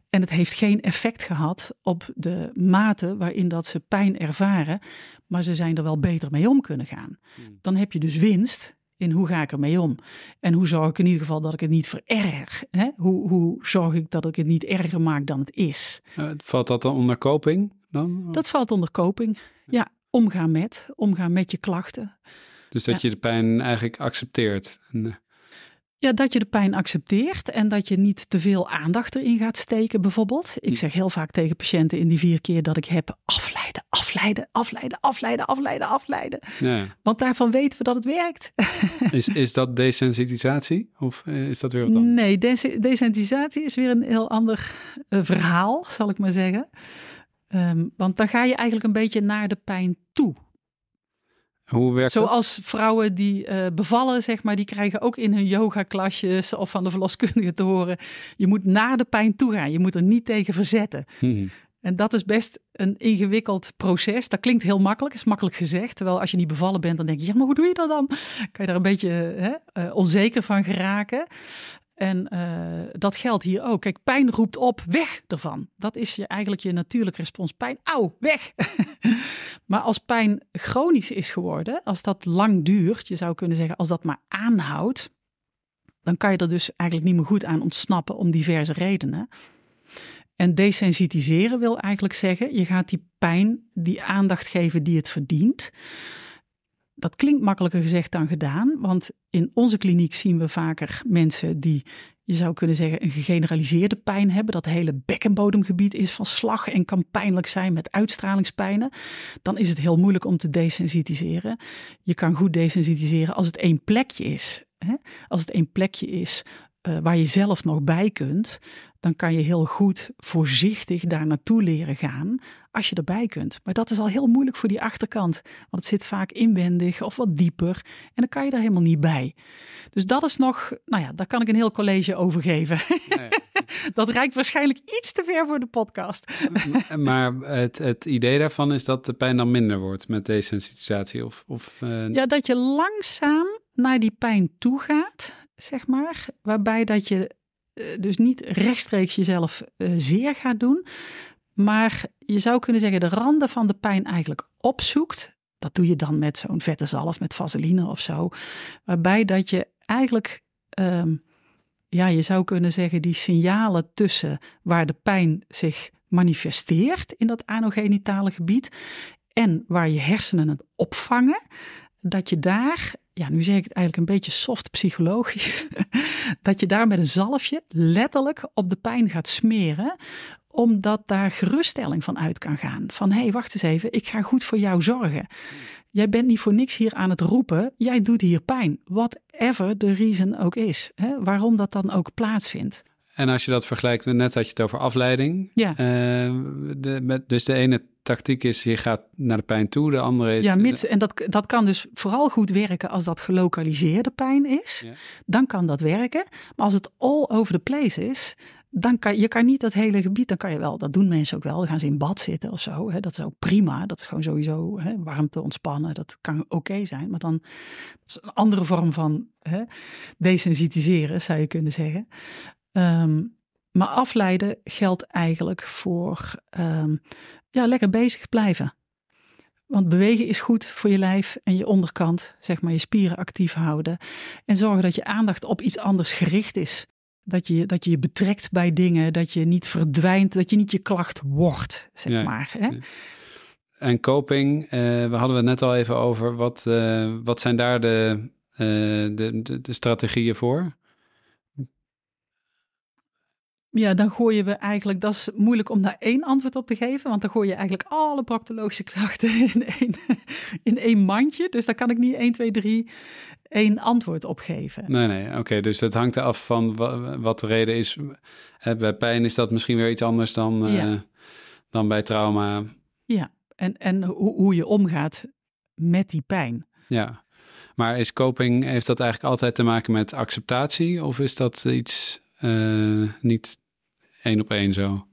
En het heeft geen effect gehad op de mate waarin dat ze pijn ervaren, maar ze zijn er wel beter mee om kunnen gaan. Hmm. Dan heb je dus winst in hoe ga ik ermee om? En hoe zorg ik in ieder geval dat ik het niet vererg? Hè? Hoe, hoe zorg ik dat ik het niet erger maak dan het is? Eh, valt dat dan onder coping dan? Dat valt onder coping. Ja, omgaan met, omgaan met je klachten. dus dat je de pijn eigenlijk accepteert. En, eh, Ja, dat je de pijn accepteert en dat je niet te veel aandacht erin gaat steken, bijvoorbeeld. Ik Hm. zeg heel vaak tegen patiënten in die vier keer dat ik heb afleiden, afleiden, afleiden, afleiden, afleiden, afleiden. ja. Want daarvan weten we dat het werkt. is, is dat desensitisatie? Of eh, is dat weer wat anders? Nee, des- desensitisatie is weer een heel ander eh, verhaal, zal ik maar zeggen. Ehm, want dan ga je eigenlijk een beetje naar de pijn toe. Hoe werkt? Zoals vrouwen die eh, bevallen, zeg maar, die krijgen ook in hun yoga-klasjes of van de verloskundige te horen. Je moet naar de pijn toe gaan. Je moet er niet tegen verzetten. Mhm. En dat is best een ingewikkeld proces. Dat klinkt heel makkelijk, is makkelijk gezegd. Terwijl als je niet bevallen bent, dan denk je, ja, maar hoe doe je dat dan? Kan je daar een beetje hè, eh, onzeker van geraken. En eh, dat geldt hier ook. Kijk, pijn roept op, weg ervan. Dat is je, eigenlijk je natuurlijke respons. Pijn, auw, weg. maar als pijn chronisch is geworden, als dat lang duurt, je zou kunnen zeggen, als dat maar aanhoudt, dan kan je er dus eigenlijk niet meer goed aan ontsnappen om diverse redenen. En desensitiseren wil eigenlijk zeggen, je gaat die pijn die aandacht geven die het verdient. Dat klinkt makkelijker gezegd dan gedaan, want in onze kliniek zien we vaker mensen die, je zou kunnen zeggen, een gegeneraliseerde pijn hebben. Dat hele bekkenbodemgebied is van slag en kan pijnlijk zijn met uitstralingspijnen. Dan is het heel moeilijk om te desensitiseren. Je kan goed desensitiseren als het één plekje is. Als het één plekje is uh, waar je zelf nog bij kunt, dan kan je heel goed voorzichtig daar naartoe leren gaan als je erbij kunt. Maar dat is al heel moeilijk voor die achterkant, want het zit vaak inwendig of wat dieper en dan kan je daar helemaal niet bij. Dus dat is nog, nou ja, daar kan ik een heel college over geven. Nee. dat reikt waarschijnlijk iets te ver voor de podcast. maar het, het idee daarvan is dat de pijn dan minder wordt met desensitisatie? Of, of, uh... Ja, dat je langzaam naar die pijn toe gaat, zeg maar, waarbij dat je dus niet rechtstreeks jezelf uh, zeer gaat doen, maar je zou kunnen zeggen de randen van de pijn eigenlijk opzoekt. Dat doe je dan met zo'n vette zalf, met vaseline of zo, waarbij dat je eigenlijk, um, ja, je zou kunnen zeggen die signalen tussen waar de pijn zich manifesteert in dat anogenitale gebied en waar je hersenen het opvangen, dat je daar ja, nu zeg ik het eigenlijk een beetje soft psychologisch, dat je daar met een zalfje letterlijk op de pijn gaat smeren, omdat daar geruststelling van uit kan gaan. Van hé, hey, wacht eens even, ik ga goed voor jou zorgen. Jij bent niet voor niks hier aan het roepen, jij doet hier pijn. Whatever de reason ook is, hè, waarom dat dan ook plaatsvindt. En als je dat vergelijkt, net had je het over afleiding. Ja. Uh, de, met, dus de ene tactiek is, je gaat naar de pijn toe, de andere is... Ja, mits, en dat, dat kan dus vooral goed werken als dat gelokaliseerde pijn is. Ja. Dan kan dat werken. Maar als het all over the place is, dan kan je kan niet dat hele gebied, dan kan je wel, dat doen mensen ook wel, dan gaan ze in bad zitten of zo. Hè, dat is ook prima, dat is gewoon sowieso hè, warmte ontspannen, dat kan oké okay zijn. Maar dan is een andere vorm van hè, desensitiseren, zou je kunnen zeggen. Um, maar afleiden geldt eigenlijk voor um, ja, lekker bezig blijven. Want bewegen is goed voor je lijf en je onderkant, zeg maar je spieren actief houden. En zorgen dat je aandacht op iets anders gericht is. Dat je, dat je je betrekt bij dingen, dat je niet verdwijnt, dat je niet je klacht wordt, zeg ja, maar. Hè? Ja. En coping, uh, we hadden het net al even over. Wat, uh, wat zijn daar de, uh, de, de, de strategieën voor? Ja, dan gooien we eigenlijk, dat is moeilijk om daar één antwoord op te geven, want dan gooi je eigenlijk alle proctologische klachten in één, in één mandje. Dus daar kan ik niet 1, 2, 3 één antwoord op geven. Nee, nee, oké. Okay, dus dat hangt er af van wat de reden is. Bij pijn is dat misschien weer iets anders dan, ja. uh, dan bij trauma. Ja, en, en hoe, hoe je omgaat met die pijn. Ja, maar is coping, heeft dat eigenlijk altijd te maken met acceptatie? Of is dat iets uh, niet één op één zo?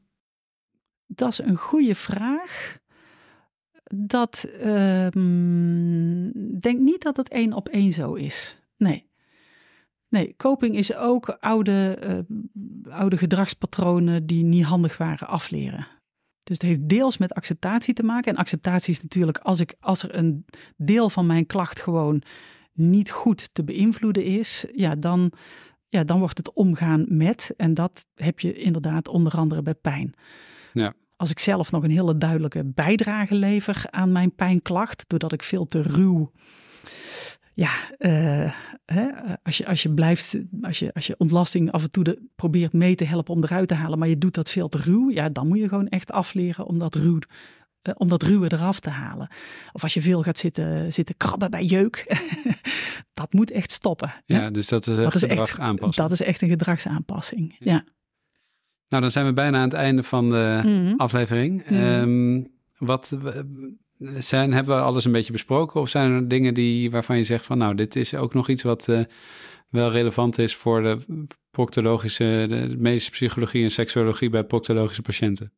Dat is een goede vraag. Dat uh, denk niet dat het één op één zo is. Nee. Nee, coping is ook oude, uh, oude gedragspatronen die niet handig waren afleren. Dus het heeft deels met acceptatie te maken. En acceptatie is natuurlijk als, ik, als er een deel van mijn klacht gewoon niet goed te beïnvloeden is, ja, dan, ja, dan wordt het omgaan met. En dat heb je inderdaad onder andere bij pijn. Ja. Als ik zelf nog een hele duidelijke bijdrage lever aan mijn pijnklacht, doordat ik veel te ruw ja, uh, hè, als, je, als je blijft, als je, als je ontlasting af en toe de, probeert mee te helpen om eruit te halen, maar je doet dat veel te ruw, ja, dan moet je gewoon echt afleren om dat ruw, om dat ruwe eraf te halen. Of als je veel gaat zitten, zitten krabben bij jeuk, dat moet echt stoppen. Ja, hè? dus dat is, dat is echt Dat is echt een gedragsaanpassing. Ja. ja. Nou, dan zijn we bijna aan het einde van de mm -hmm. aflevering. Mm -hmm. um, wat zijn, hebben we alles een beetje besproken? Of zijn er dingen die, waarvan je zegt van nou, dit is ook nog iets wat uh, wel relevant is voor de proctologische, de medische psychologie en seksuologie bij proctologische patiënten?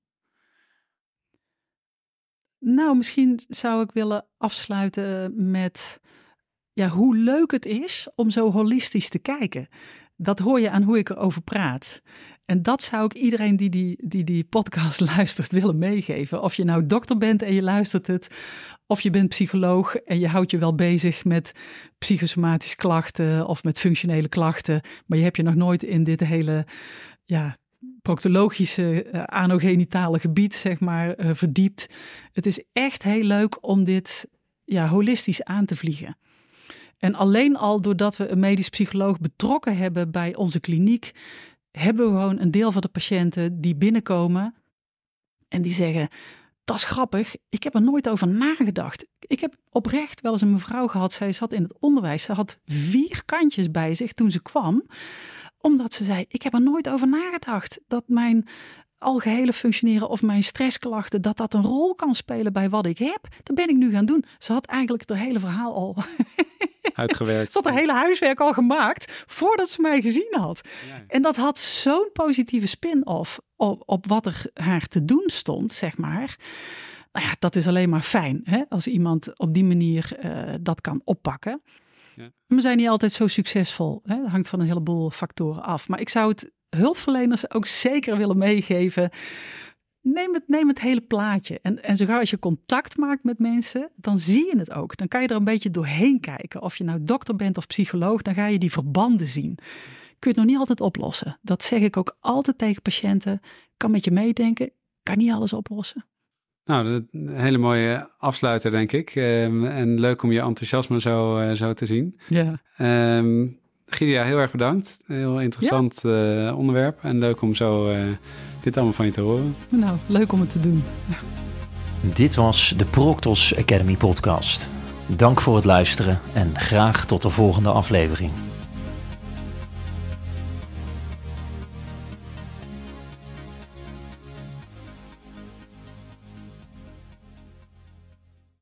Nou, misschien zou ik willen afsluiten met ja, hoe leuk het is om zo holistisch te kijken. Dat hoor je aan hoe ik erover praat. En dat zou ik iedereen die die, die die podcast luistert willen meegeven. Of je nou dokter bent en je luistert het, of je bent psycholoog en je houdt je wel bezig met psychosomatische klachten of met functionele klachten, maar je hebt je nog nooit in dit hele ja, proctologische uh, anogenitale gebied zeg maar uh, verdiept. Het is echt heel leuk om dit ja, holistisch aan te vliegen. En alleen al doordat we een medisch psycholoog betrokken hebben bij onze kliniek, hebben we gewoon een deel van de patiënten die binnenkomen en die zeggen: Dat is grappig, ik heb er nooit over nagedacht. Ik heb oprecht wel eens een mevrouw gehad, zij zat in het onderwijs, ze had vier kantjes bij zich toen ze kwam, omdat ze zei: Ik heb er nooit over nagedacht dat mijn algehele functioneren of mijn stressklachten, dat dat een rol kan spelen bij wat ik heb. Dat ben ik nu gaan doen. Ze had eigenlijk het hele verhaal al uitgewerkt. Ze had haar hele huiswerk al gemaakt voordat ze mij gezien had. Ja. En dat had zo'n positieve spin-off op, op wat er haar te doen stond, zeg maar. Nou ja, dat is alleen maar fijn hè? als iemand op die manier uh, dat kan oppakken. Ja. We zijn niet altijd zo succesvol. Hè? Dat hangt van een heleboel factoren af. Maar ik zou het hulpverleners ook zeker willen meegeven. Neem het, neem het hele plaatje. En, en zo als je contact maakt met mensen, dan zie je het ook. Dan kan je er een beetje doorheen kijken. Of je nou dokter bent of psycholoog, dan ga je die verbanden zien. Kun je het nog niet altijd oplossen. Dat zeg ik ook altijd tegen patiënten. Kan met je meedenken, kan niet alles oplossen. Nou, een hele mooie afsluiter, denk ik. Um, en leuk om je enthousiasme zo, uh, zo te zien. Ja. Um, Gidia, heel erg bedankt. Heel interessant ja. uh, onderwerp. En leuk om zo uh, dit allemaal van je te horen. Nou, leuk om het te doen. Dit was de Proctos Academy podcast. Dank voor het luisteren en graag tot de volgende aflevering.